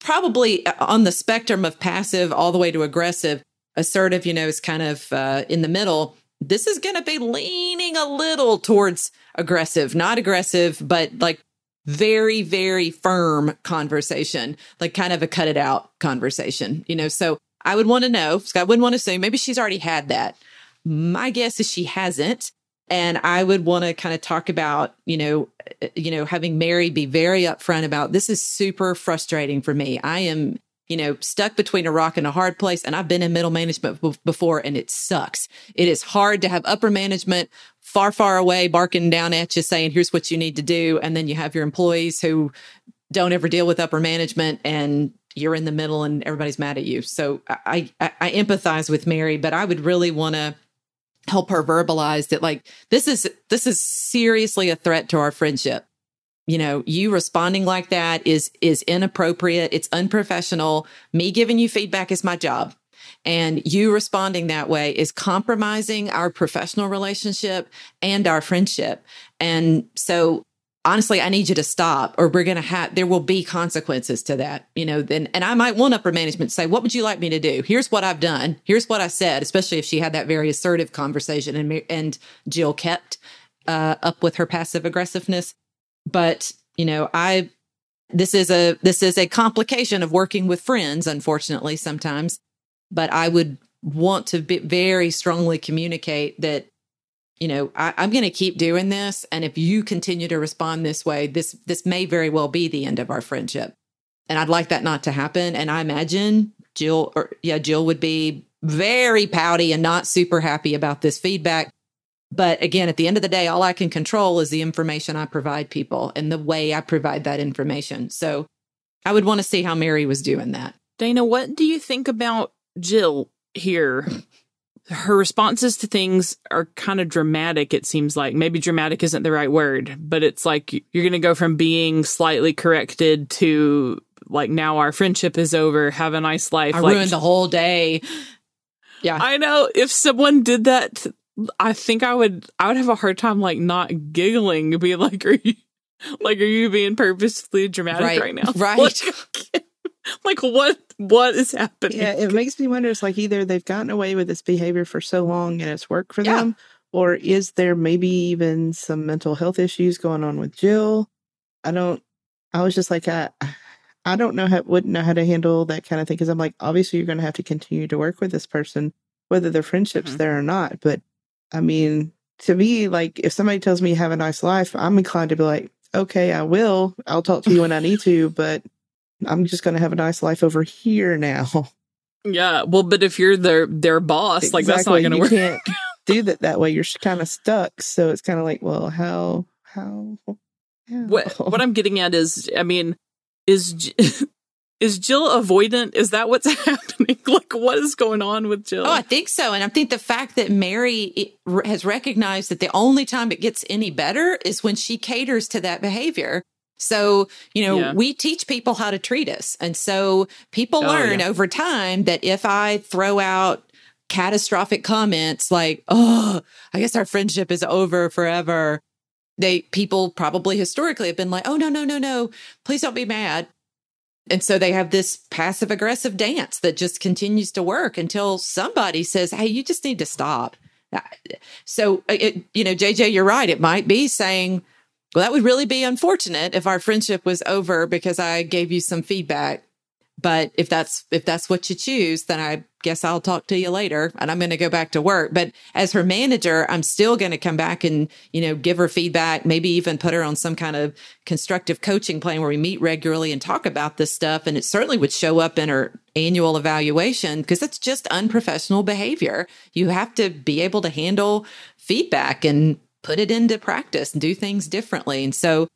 probably uh, on the spectrum of passive all the way to aggressive. Assertive, you know, is kind of uh, in the middle. This is going to be leaning a little towards aggressive, not aggressive, but like very, very firm conversation, like kind of a cut it out conversation, you know. So I would want to know, Scott wouldn't want to say maybe she's already had that. My guess is she hasn't. And I would want to kind of talk about, you know, uh, you know, having Mary be very upfront about this is super frustrating for me. I am, you know, stuck between a rock and a hard place. And I've been in middle management b- before and it sucks. It is hard to have upper management far, far away barking down at you saying, here's what you need to do. And then you have your employees who don't ever deal with upper management and you're in the middle and everybody's mad at you. So I, I, I empathize with Mary, but I would really want to help her verbalize that like this is this is seriously a threat to our friendship you know you responding like that is is inappropriate it's unprofessional me giving you feedback is my job and you responding that way is compromising our professional relationship and our friendship and so honestly, I need you to stop or we're going to have, there will be consequences to that, you know, then, and I might want upper management to say, what would you like me to do? Here's what I've done. Here's what I said, especially if she had that very assertive conversation and, and Jill kept uh, up with her passive aggressiveness. But, you know, I, this is a, this is a complication of working with friends, unfortunately, sometimes, but I would want to be very strongly communicate that you know I, i'm going to keep doing this. And if you continue to respond this way this this may very well be the end of our friendship. And i'd like that not to happen. And i imagine jill or yeah jill would be very pouty and not super happy about this feedback but again at the end of the day all i can control is the information i provide people and the way i provide that information. So i would want to see how mary was doing that. Dana what do you think about jill here? Her responses to things are kind of dramatic it seems like. Maybe dramatic isn't the right word but it's like you're going to go from being slightly corrected to like now our friendship is over have a nice life i like, ruined the whole day. Yeah. I know if someone did that i think i would i would have a hard time like not giggling be like are you like are you being purposely dramatic right, right now right like, like what what is happening? Yeah, it makes me wonder. It's like either they've gotten away with this behavior for so long and it's worked for yeah. them, or is there maybe even some mental health issues going on with Jill? I don't. I was just like, I, I don't know how wouldn't know how to handle that kind of thing because I'm like, obviously you're going to have to continue to work with this person, whether their friendship's mm-hmm. there or not. But I mean, to me, like if somebody tells me you have a nice life, I'm inclined to be like, okay, I will. I'll talk to you when I need to, but I'm just going to have a nice life over here now. Yeah, well, but if you're their their boss, exactly. like that's not going to work. You can't do that that way. You're kind of stuck. So it's kind of like, well, how how? how? What what I'm getting at is, I mean, is is Jill avoidant? Is that what's happening? like, what is going on with Jill? Oh, I think so. And I think the fact that Mary has recognized that the only time it gets any better is when she caters to that behavior. So, you know, yeah. we teach people how to treat us. And so people oh, learn yeah. over time that if I throw out catastrophic comments like, oh, I guess our friendship is over forever, they people probably historically have been like, oh, no, no, no, no, please don't be mad. And so they have this passive aggressive dance that just continues to work until somebody says, hey, you just need to stop. So, uh, it, you know, JJ, you're right. It might be saying, well, that would really be unfortunate if our friendship was over because I gave you some feedback. But if that's if that's what you choose, then I guess I'll talk to you later and I'm going to go back to work. But as her manager, I'm still going to come back and, you know, give her feedback, maybe even put her on some kind of constructive coaching plan where we meet regularly and talk about this stuff. And it certainly would show up in her annual evaluation because it's just unprofessional behavior. You have to be able to handle feedback and put it into practice and do things differently. And so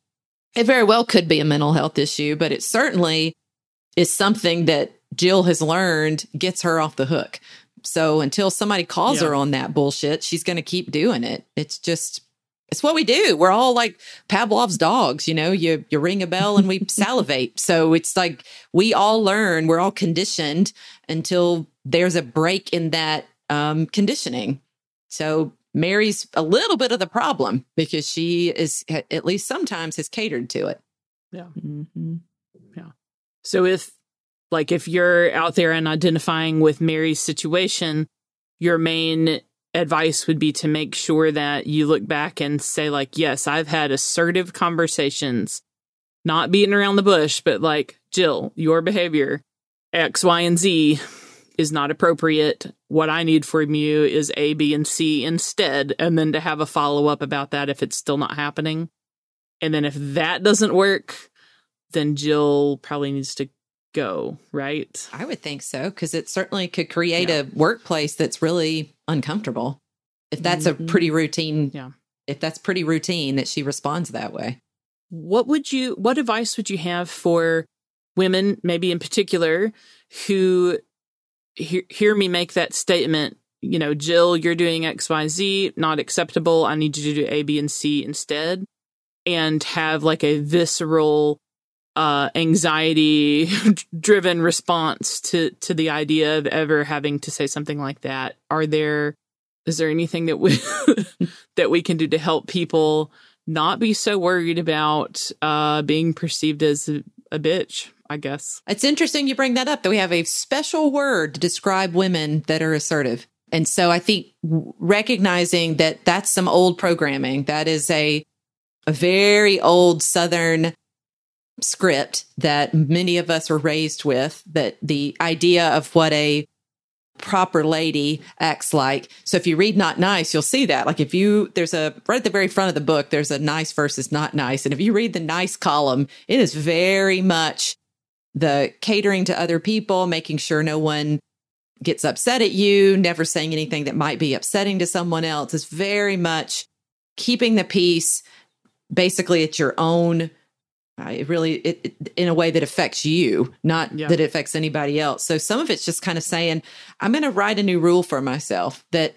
it very well could be a mental health issue, but it certainly is something that Jill has learned gets her off the hook. So until somebody calls yeah. her on that bullshit, she's going to keep doing it. It's just it's what we do. We're all like Pavlov's dogs, you know, you you ring a bell and we salivate. So it's like we all learn, we're all conditioned until there's a break in that um, conditioning. So Mary's a little bit of the problem because she is at least sometimes has catered to it. Yeah. Mm-hmm. So if Like if you're out there and identifying with Mary's situation, your main advice would be to make sure that you look back and say like, yes, I've had assertive conversations, not beating around the bush, but like, Jill, your behavior X, Y, and Z is not appropriate. What I need from you is A, B, and C instead, and then to have a follow up about that if it's still not happening. And then if that doesn't work, then Jill probably needs to go, right? I would think so, because it certainly could create yeah. a workplace that's really uncomfortable. If that's mm-hmm. a pretty routine, yeah. If that's pretty routine that she responds that way. What would you what advice would you have for women, maybe in particular, who hear, hear me make that statement, you know, Jill, you're doing XYZ, not acceptable. I need you to do A, B, and C instead. And have like a visceral, uh, anxiety driven response to, to the idea of ever having to say something like that. Are there, is there anything that we, that we can do to help people not be so worried about, uh, being perceived as a, a bitch? I guess. It's interesting you bring that up that we have a special word to describe women that are assertive. And so I think recognizing that that's some old programming, that is a, a very old Southern script that many of us are raised with, that the idea of what a proper lady acts like. So if you read not nice, you'll see that. Like if you, there's a, right at the very front of the book, there's a nice versus not nice. And if you read the nice column, it is very much the catering to other people, making sure no one gets upset at you, never saying anything that might be upsetting to someone else is very much keeping the peace basically at your own Uh, it really it, it, in a way that affects you not yeah. that it affects anybody else so some of it's just kind of saying i'm going to write a new rule for myself that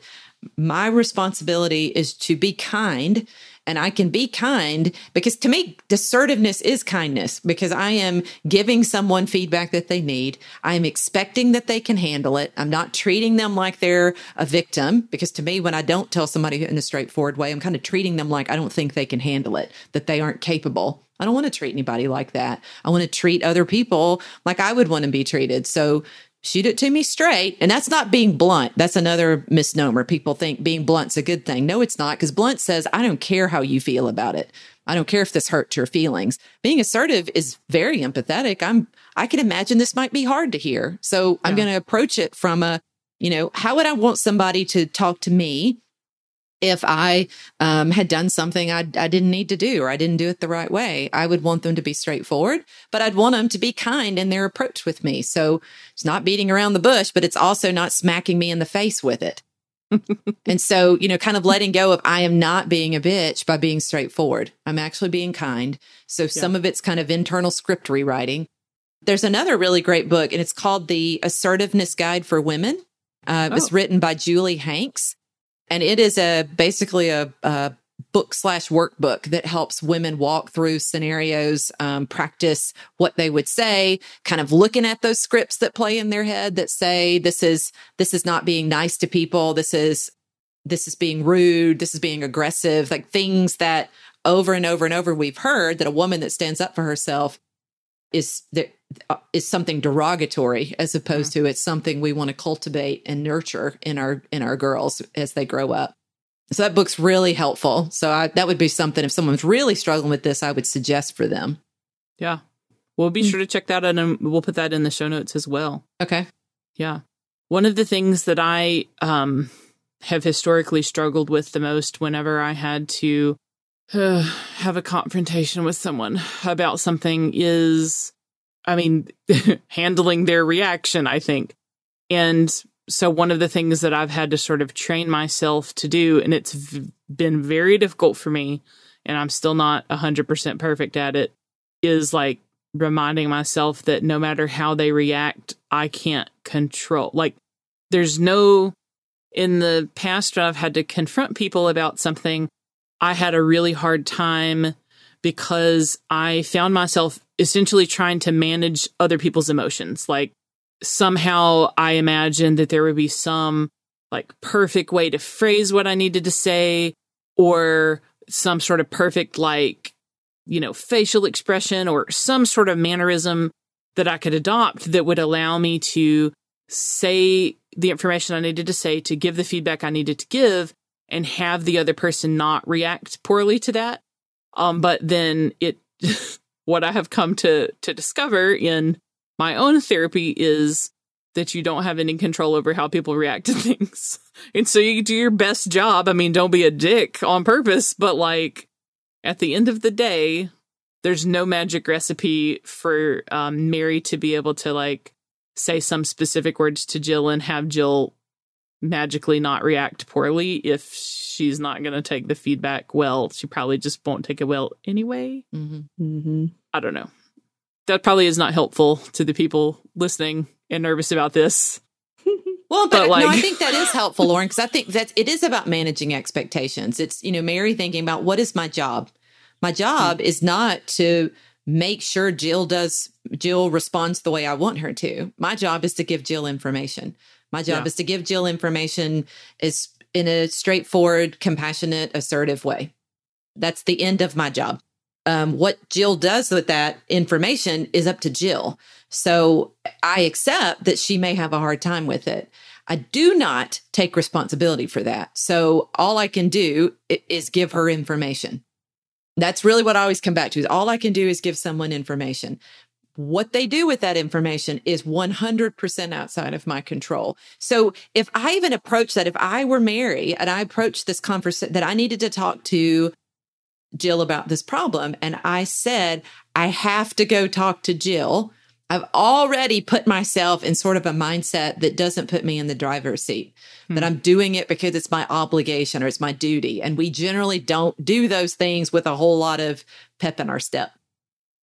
my responsibility is to be kind and I can be kind because to me, assertiveness is kindness because I am giving someone feedback that they need. I am expecting that they can handle it. I'm not treating them like they're a victim because to me, when I don't tell somebody in a straightforward way, I'm kind of treating them like I don't think they can handle it, that they aren't capable. I don't want to treat anybody like that. I want to treat other people like I would want to be treated. So shoot it to me straight. And that's not being blunt. That's another misnomer. People think being blunt's a good thing. No, it's not, because blunt says, I don't care how you feel about it. I don't care if this hurts your feelings. Being assertive is very empathetic. I'm I can imagine this might be hard to hear. So yeah. I'm going to approach it from a, you know, how would I want somebody to talk to me if I um, had done something I, I didn't need to do or I didn't do it the right way, I would want them to be straightforward, but I'd want them to be kind in their approach with me. So it's not beating around the bush, but it's also not smacking me in the face with it. and so, you know, kind of letting go of I am not being a bitch by being straightforward. I'm actually being kind. So yeah. some of it's kind of internal script rewriting. There's another really great book, and it's called The Assertiveness Guide for Women. Uh, it was oh. written by Julie Hanks and it is a basically a, a book slash workbook that helps women walk through scenarios, um, practice what they would say, kind of looking at those scripts that play in their head that say this is this is not being nice to people, this is this is being rude, this is being aggressive, like things that over and over and over we've heard that a woman that stands up for herself is that uh, is something derogatory as opposed to it's something we want to cultivate and nurture in our in our girls as they grow up. So that book's really helpful. So I, that would be something if someone's really struggling with this, I would suggest for them. Yeah. We'll be hmm. sure to check that out and we'll put that in the show notes as well. Okay. Yeah. One of the things that I um, have historically struggled with the most whenever I had to have a confrontation with someone about something is I mean, handling their reaction, I think. And so one of the things that I've had to sort of train myself to do, and it's v- been very difficult for me, and I'm still not 100% perfect at it, is like reminding myself that no matter how they react, I can't control. Like, there's no, in the past, when I've had to confront people about something, I had a really hard time because I found myself essentially trying to manage other people's emotions. Like somehow I imagined that there would be some like perfect way to phrase what I needed to say or some sort of perfect like you know facial expression or some sort of mannerism that I could adopt that would allow me to say the information I needed to say, to give the feedback I needed to give, and have the other person not react poorly to that. Um, but then it, what I have come to to discover in my own therapy is that you don't have any control over how people react to things. And so you do your best job. I mean, don't be a dick on purpose, but like at the end of the day, there's no magic recipe for um, Mary to be able to like say some specific words to Jill and have Jill magically not react poorly if she's not going to take the feedback well. She probably just won't take it well anyway. Mm-hmm. Mm-hmm. I don't know. That probably is not helpful to the people listening and nervous about this. Well, but, But, like- no, I think that is helpful, Lauren, because I think that it is about managing expectations. It's, you know, Mary thinking about what is my job? My job is not to make sure Jill does, Jill responds the way I want her to. My job is to give Jill information. My job Yeah. is to give Jill information is in a straightforward, compassionate, assertive way. That's the end of my job. Um, what Jill does with that information is up to Jill. So I accept that she may have a hard time with it. I do not take responsibility for that. So all I can do is give her information. That's really what I always come back to is all I can do is give someone information. What they do with that information is 100% outside of my control. So if I even approach that, if I were Mary and I approached this conversation that I needed to talk to Jill about this problem, and I said, I have to go talk to Jill, I've already put myself in sort of a mindset that doesn't put me in the driver's seat, that hmm. I'm doing it because it's my obligation or it's my duty. And we generally don't do those things with a whole lot of pep in our step.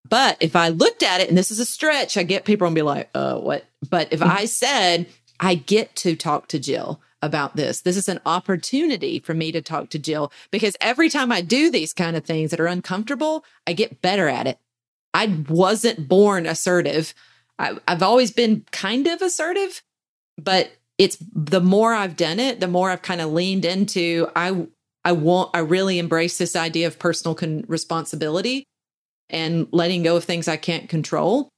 But if I looked at it, and this is a stretch, I get people and be like, uh, what? But if I said, I get to talk to Jill about this, this is an opportunity for me to talk to Jill because every time I do these kind of things that are uncomfortable, I get better at it. I wasn't born assertive. I, I've always been kind of assertive, but it's the more I've done it, the more I've kind of leaned into. I I want I really embrace this idea of personal con- responsibility and letting go of things I can't control.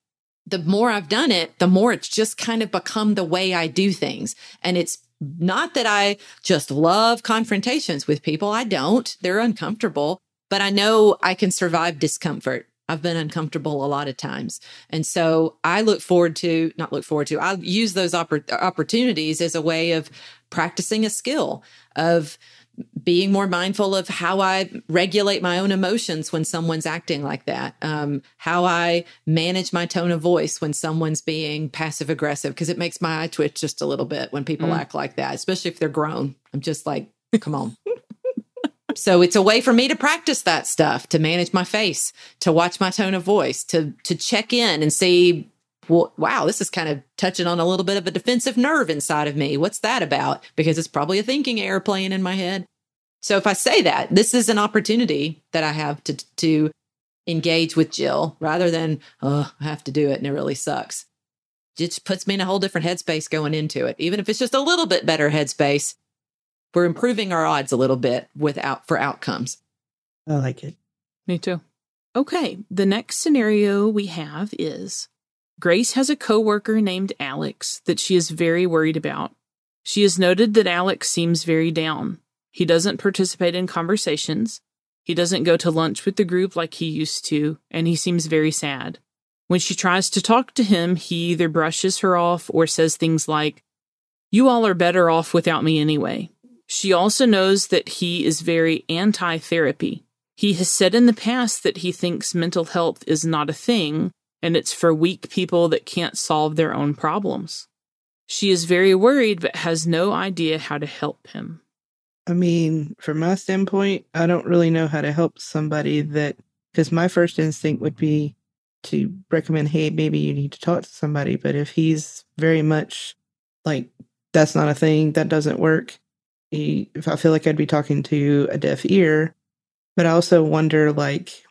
The more I've done it, the more it's just kind of become the way I do things, and it's not that I just love confrontations with people. I don't. They're uncomfortable, but I know I can survive discomfort. I've been uncomfortable a lot of times. And so I look forward to, not look forward to, I use those oppor- opportunities as a way of practicing a skill, of being more mindful of how I regulate my own emotions when someone's acting like that, um, how I manage my tone of voice when someone's being passive aggressive, because it makes my eye twitch just a little bit when people Mm. act like that, especially if they're grown. I'm just like, come on. so it's a way for me to practice that stuff, to manage my face, to watch my tone of voice, to to check in and see well, wow, this is kind of touching on a little bit of a defensive nerve inside of me. What's that about? Because it's probably a thinking error playing in my head. So if I say that, this is an opportunity that I have to to engage with Jill rather than, oh, I have to do it and it really sucks. It just puts me in a whole different headspace going into it. Even if it's just a little bit better headspace, we're improving our odds a little bit without for outcomes. I like it. Me too. Okay, the next scenario we have is Grace has a coworker named Alex that she is very worried about. She has noted that Alex seems very down. He doesn't participate in conversations. He doesn't go to lunch with the group like he used to, and he seems very sad. When she tries to talk to him, he either brushes her off or says things like, You all are better off without me anyway. She also knows that he is very anti therapy. He has said in the past that he thinks mental health is not a thing and it's for weak people that can't solve their own problems. She is very worried but has no idea how to help him. I mean, from my standpoint, I don't really know how to help somebody that, because my first instinct would be to recommend, hey, maybe you need to talk to somebody. But if he's very much like, that's not a thing, that doesn't work, he, if I feel like I'd be talking to a deaf ear. But I also wonder, like,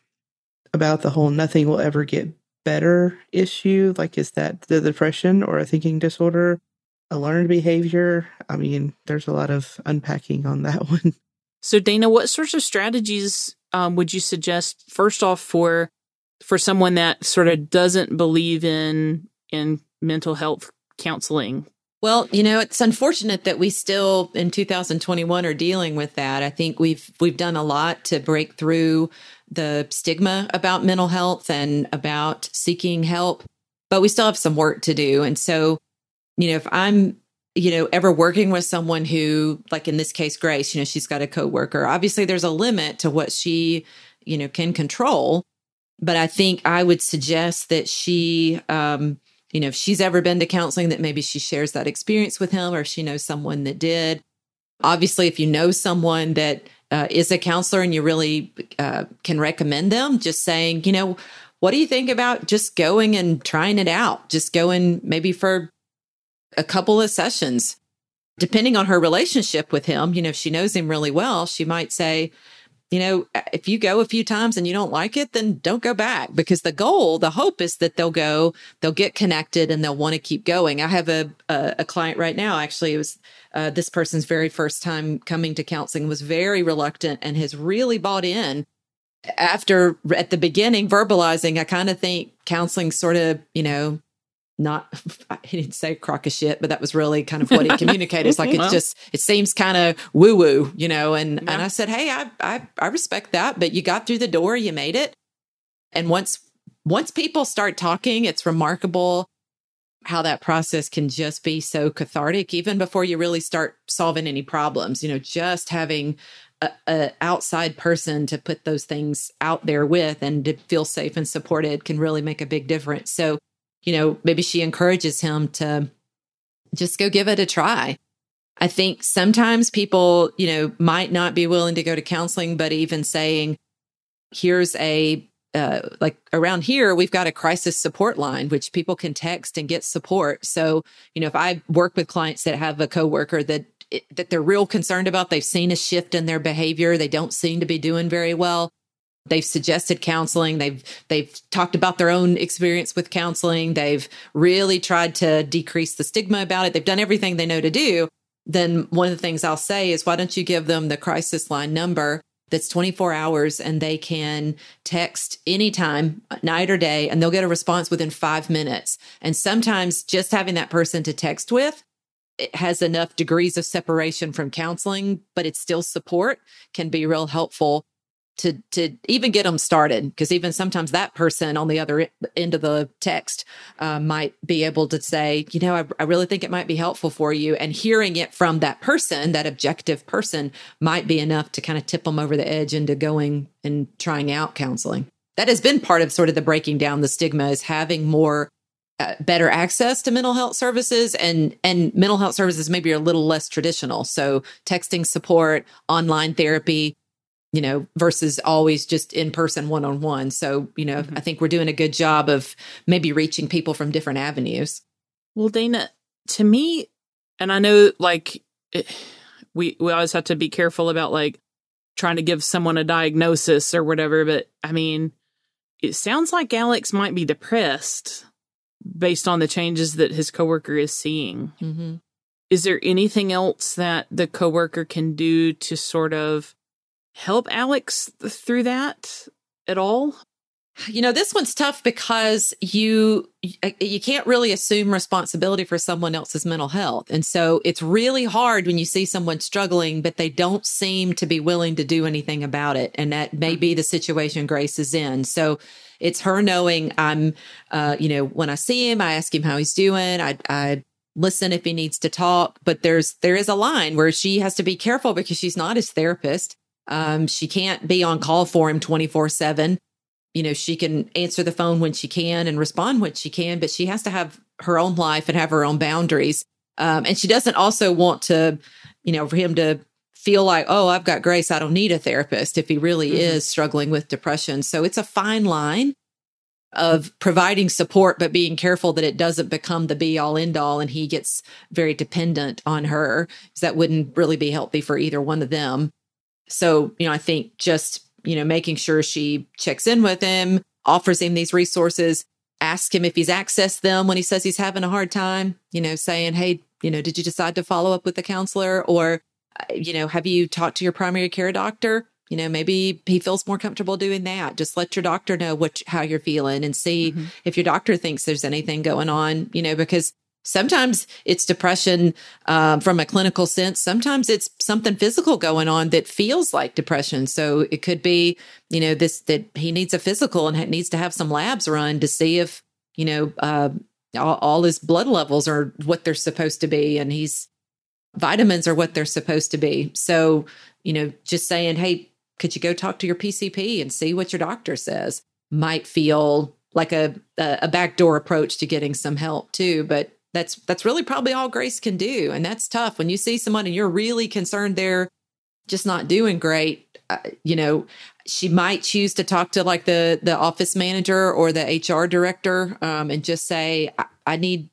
about the whole nothing will ever get better issue. Like, is that the depression or a thinking disorder? A learned behavior. I mean, there's a lot of unpacking on that one. So, Dana, what sorts of strategies um, would you suggest, first off, for for someone that sort of doesn't believe in in mental health counseling? Well, you know, it's unfortunate that we still in 2021 are dealing with that. I think we've we've done a lot to break through the stigma about mental health and about seeking help, but we still have some work to do. And so, you know, if I'm you know, ever working with someone who, like in this case, Grace, you know, she's got a coworker. Obviously, there's a limit to what she, you know, can control. But I think I would suggest that she, um, you know, if she's ever been to counseling, that maybe she shares that experience with him or she knows someone that did. Obviously, if you know someone that uh, is a counselor and you really uh, can recommend them, just saying, you know, what do you think about just going and trying it out? Just going maybe for a couple of sessions. Depending on her relationship with him, you know, if she knows him really well, she might say, you know, if you go a few times and you don't like it, then don't go back because the goal, the hope is that they'll go, they'll get connected and they'll want to keep going. I have a, a, a client right now, actually, it was uh, this person's very first time coming to counseling, was very reluctant and has really bought in. After at the beginning verbalizing, I kind of think counseling sort of, you know, not he didn't say crock of shit, but that was really kind of what he communicated. It's like it's just it seems kind of woo woo, you know. And yeah. and I said, hey, I, I I respect that, but you got through the door, you made it. And once once people start talking, it's remarkable how that process can just be so cathartic, even before you really start solving any problems. You know, just having a, a outside person to put those things out there with and to feel safe and supported can really make a big difference. So you know, maybe she encourages him to just go give it a try. I think sometimes people, you know, might not be willing to go to counseling, but even saying, here's a, uh, like around here, we've got a crisis support line, which people can text and get support. So, you know, if I work with clients that have a coworker that, that they're real concerned about, they've seen a shift in their behavior, they don't seem to be doing very well. They've suggested counseling. They've they've talked about their own experience with counseling. They've really tried to decrease the stigma about it. They've done everything they know to do. Then one of the things I'll say is why don't you give them the crisis line number that's 24 hours and they can text anytime, night or day, and they'll get a response within five minutes. And sometimes just having that person to text with it has enough degrees of separation from counseling, but it's still support can be real helpful to to even get them started because even sometimes that person on the other end of the text uh, might be able to say you know I, I really think it might be helpful for you and hearing it from that person that objective person might be enough to kind of tip them over the edge into going and trying out counseling. That has been part of sort of the breaking down the stigma is having more uh, better access to mental health services and and mental health services maybe are a little less traditional. So texting support online therapy you know, versus always just in person one on one. So, you know, mm-hmm. I think we're doing a good job of maybe reaching people from different avenues. Well, Dana, to me, and I know like it, we we always have to be careful about like trying to give someone a diagnosis or whatever, but I mean, it sounds like Alex might be depressed based on the changes that his coworker is seeing. Mm-hmm. Is there anything else that the coworker can do to sort of help Alex through that at all? You know, this one's tough because you you can't really assume responsibility for someone else's mental health. And so it's really hard when you see someone struggling but they don't seem to be willing to do anything about it. And that may be the situation Grace is in. So it's her knowing I'm uh, you know, when I see him, I ask him how he's doing. I I listen if he needs to talk, but there's there is a line where she has to be careful because she's not his therapist um, she can't be on call for him 24 7. You know, she can answer the phone when she can and respond when she can, but she has to have her own life and have her own boundaries. Um, and she doesn't also want to, you know, for him to feel like, oh, I've got grace. I don't need a therapist if he really mm-hmm. is struggling with depression. So it's a fine line of providing support, but being careful that it doesn't become the be all end all and he gets very dependent on her because that wouldn't really be healthy for either one of them. So, you know, I think just, you know, making sure she checks in with him, offers him these resources, ask him if he's accessed them when he says he's having a hard time, you know, saying, Hey, you know, did you decide to follow up with the counselor? Or, uh, you know, have you talked to your primary care doctor? you know, maybe he feels more comfortable doing that. Just let your doctor know what how you're feeling and see mm-hmm. if your doctor thinks there's anything going on, you know, because sometimes it's depression um, from a clinical sense. Sometimes it's something physical going on that feels like depression. So it could be, you know, this that he needs a physical and needs to have some labs run to see if, you know, uh, all, all his blood levels are what they're supposed to be, and he's vitamins are what they're supposed to be. So, you know, just saying, hey, could you go talk to your PCP and see what your doctor says? Might feel like a a backdoor approach to getting some help too, but that's that's really probably all Grace can do, and that's tough when you see someone and you're really concerned they're just not doing great. Uh, you know, she might choose to talk to like the the office manager or the HR director um, and just say, I, I need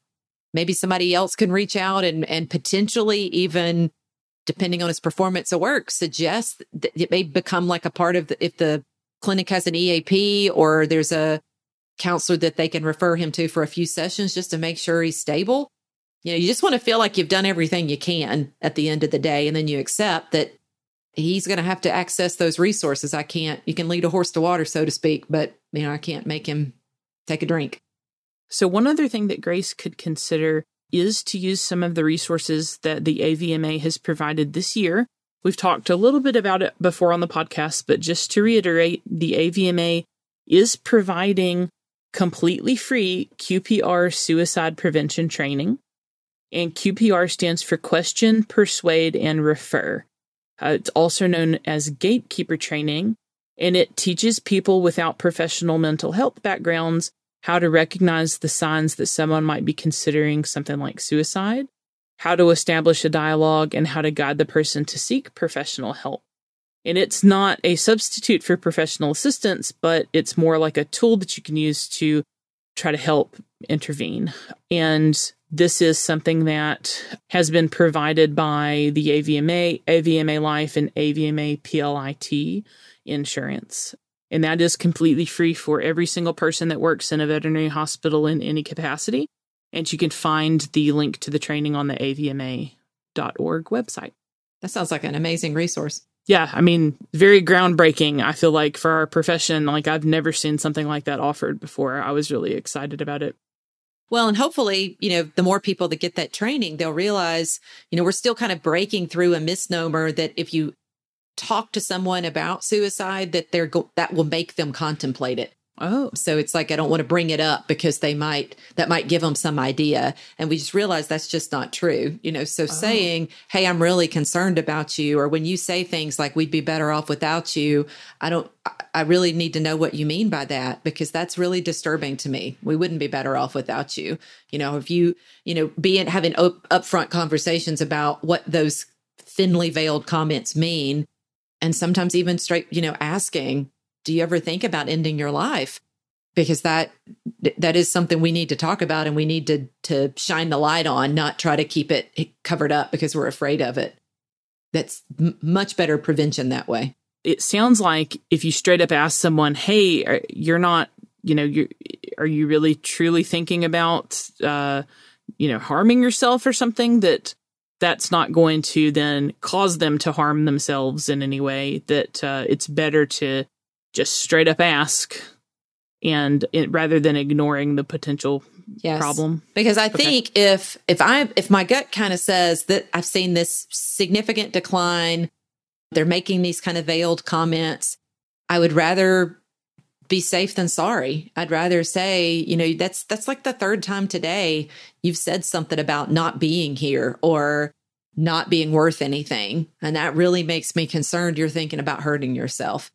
maybe somebody else can reach out and and potentially even depending on his performance at work, suggest that it may become like a part of the, if the clinic has an EAP or there's a counselor that they can refer him to for a few sessions just to make sure he's stable. You know, you just want to feel like you've done everything you can at the end of the day, and then you accept that he's going to have to access those resources. I can't, you can lead a horse to water, so to speak, but, you know, I can't make him take a drink. So, one other thing that Grace could consider is to use some of the resources that the AVMA has provided this year. We've talked a little bit about it before on the podcast, but just to reiterate, the AVMA is providing completely free QPR suicide prevention training. And QPR stands for Question, Persuade, and Refer. Uh, it's also known as Gatekeeper Training, and it teaches people without professional mental health backgrounds how to recognize the signs that someone might be considering something like suicide, how to establish a dialogue, and how to guide the person to seek professional help. And it's not a substitute for professional assistance, but it's more like a tool that you can use to try to help intervene. And this is something that has been provided by the AVMA, AVMA Life, and AVMA PLIT insurance. And that is completely free for every single person that works in a veterinary hospital in any capacity. And you can find the link to the training on the avma.org website. That sounds like an amazing resource. Yeah, I mean, very groundbreaking. I feel like for our profession, like I've never seen something like that offered before. I was really excited about it. Well, and hopefully, you know, the more people that get that training, they'll realize, you know, we're still kind of breaking through a misnomer that if you talk to someone about suicide that they're go- that will make them contemplate it. Oh, so it's like I don't want to bring it up because they might that might give them some idea, and we just realize that's just not true. You know, so oh. saying, "Hey, I'm really concerned about you," or when you say things like "We'd be better off without you," I don't. I really need to know what you mean by that because that's really disturbing to me. We wouldn't be better off without you. You know, if you, you know, being having op- upfront conversations about what those thinly veiled comments mean and sometimes even straight, you know, asking, do you ever think about ending your life? Because that that is something we need to talk about and we need to to shine the light on, not try to keep it covered up because we're afraid of it. That's m- much better prevention that way. It sounds like if you straight up ask someone, "Hey, you're not, you know, you are you really truly thinking about uh, you know, harming yourself or something that that's not going to then cause them to harm themselves in any way. That uh, it's better to just straight up ask, and it, rather than ignoring the potential yes. problem. Because I okay. think if if I if my gut kind of says that I've seen this significant decline, they're making these kind of veiled comments. I would rather be safe than sorry. I'd rather say, you know, that's that's like the third time today you've said something about not being here or not being worth anything. And that really makes me concerned you're thinking about hurting yourself.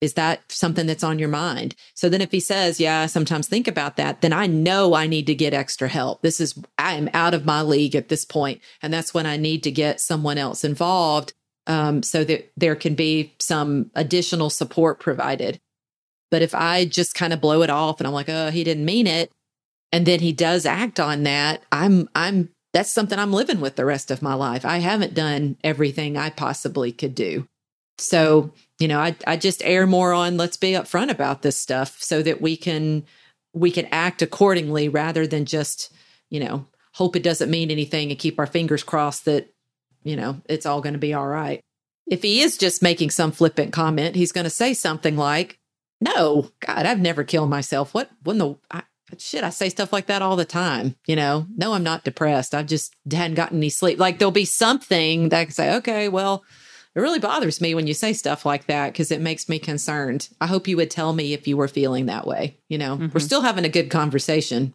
Is that something that's on your mind? So then if he says, yeah, I sometimes think about that, then I know I need to get extra help. This is, I am out of my league at this point, And that's when I need to get someone else involved um, so that there can be some additional support provided. But if I just kind of blow it off and I'm like, oh, he didn't mean it, and then he does act on that, I'm I'm that's something I'm living with the rest of my life. I haven't done everything I possibly could do. So, you know, I I just err more on let's be upfront about this stuff so that we can we can act accordingly rather than just, you know, hope it doesn't mean anything and keep our fingers crossed that, you know, it's all going to be all right. if he is just making some flippant comment, he's going to say something like, "No, God, I've never killed myself. What? When the I, shit? I say stuff like that all the time. You know, no, I'm not depressed. I've just hadn't gotten any sleep. Like there'll be something that I can say, okay, well." It really bothers me when you say stuff like that because it makes me concerned. I hope you would tell me if you were feeling that way. You know, Mhm. we're still having a good conversation.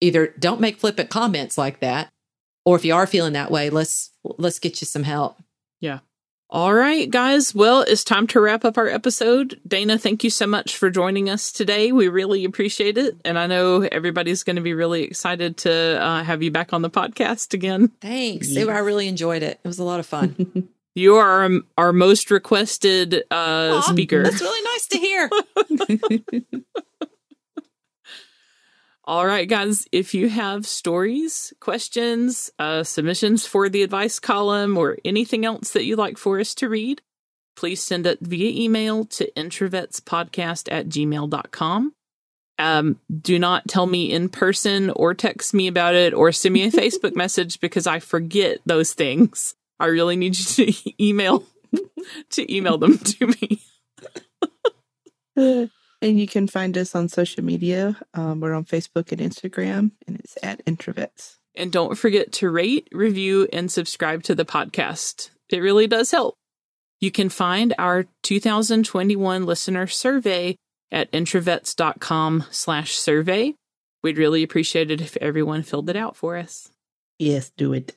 Either don't make flippant comments like that, or if you are feeling that way, let's let's get you some help. Yeah. All right, guys. Well, it's time to wrap up our episode. Dana, thank you so much for joining us today. We really appreciate it. And I know everybody's going to be really excited to uh, have you back on the podcast again. Thanks. Yes. I really enjoyed it. It was a lot of fun. You are our, our most requested uh, Aw, speaker. That's really nice to hear. All right, guys, if you have stories, questions, uh, submissions for the advice column, or anything else that you'd like for us to read, please send it via email to introvetspodcast at gmail.com. Um, do not tell me in person or text me about it or send me a Facebook message because I forget those things. I really need you to email to email them to me. and you can find us on social media. Um, we're on Facebook and Instagram, and it's at Introvets. And don't forget to rate, review, and subscribe to the podcast. It really does help. You can find our 2021 listener survey at introvets.com slash survey. We'd really appreciate it if everyone filled it out for us. Yes, do it.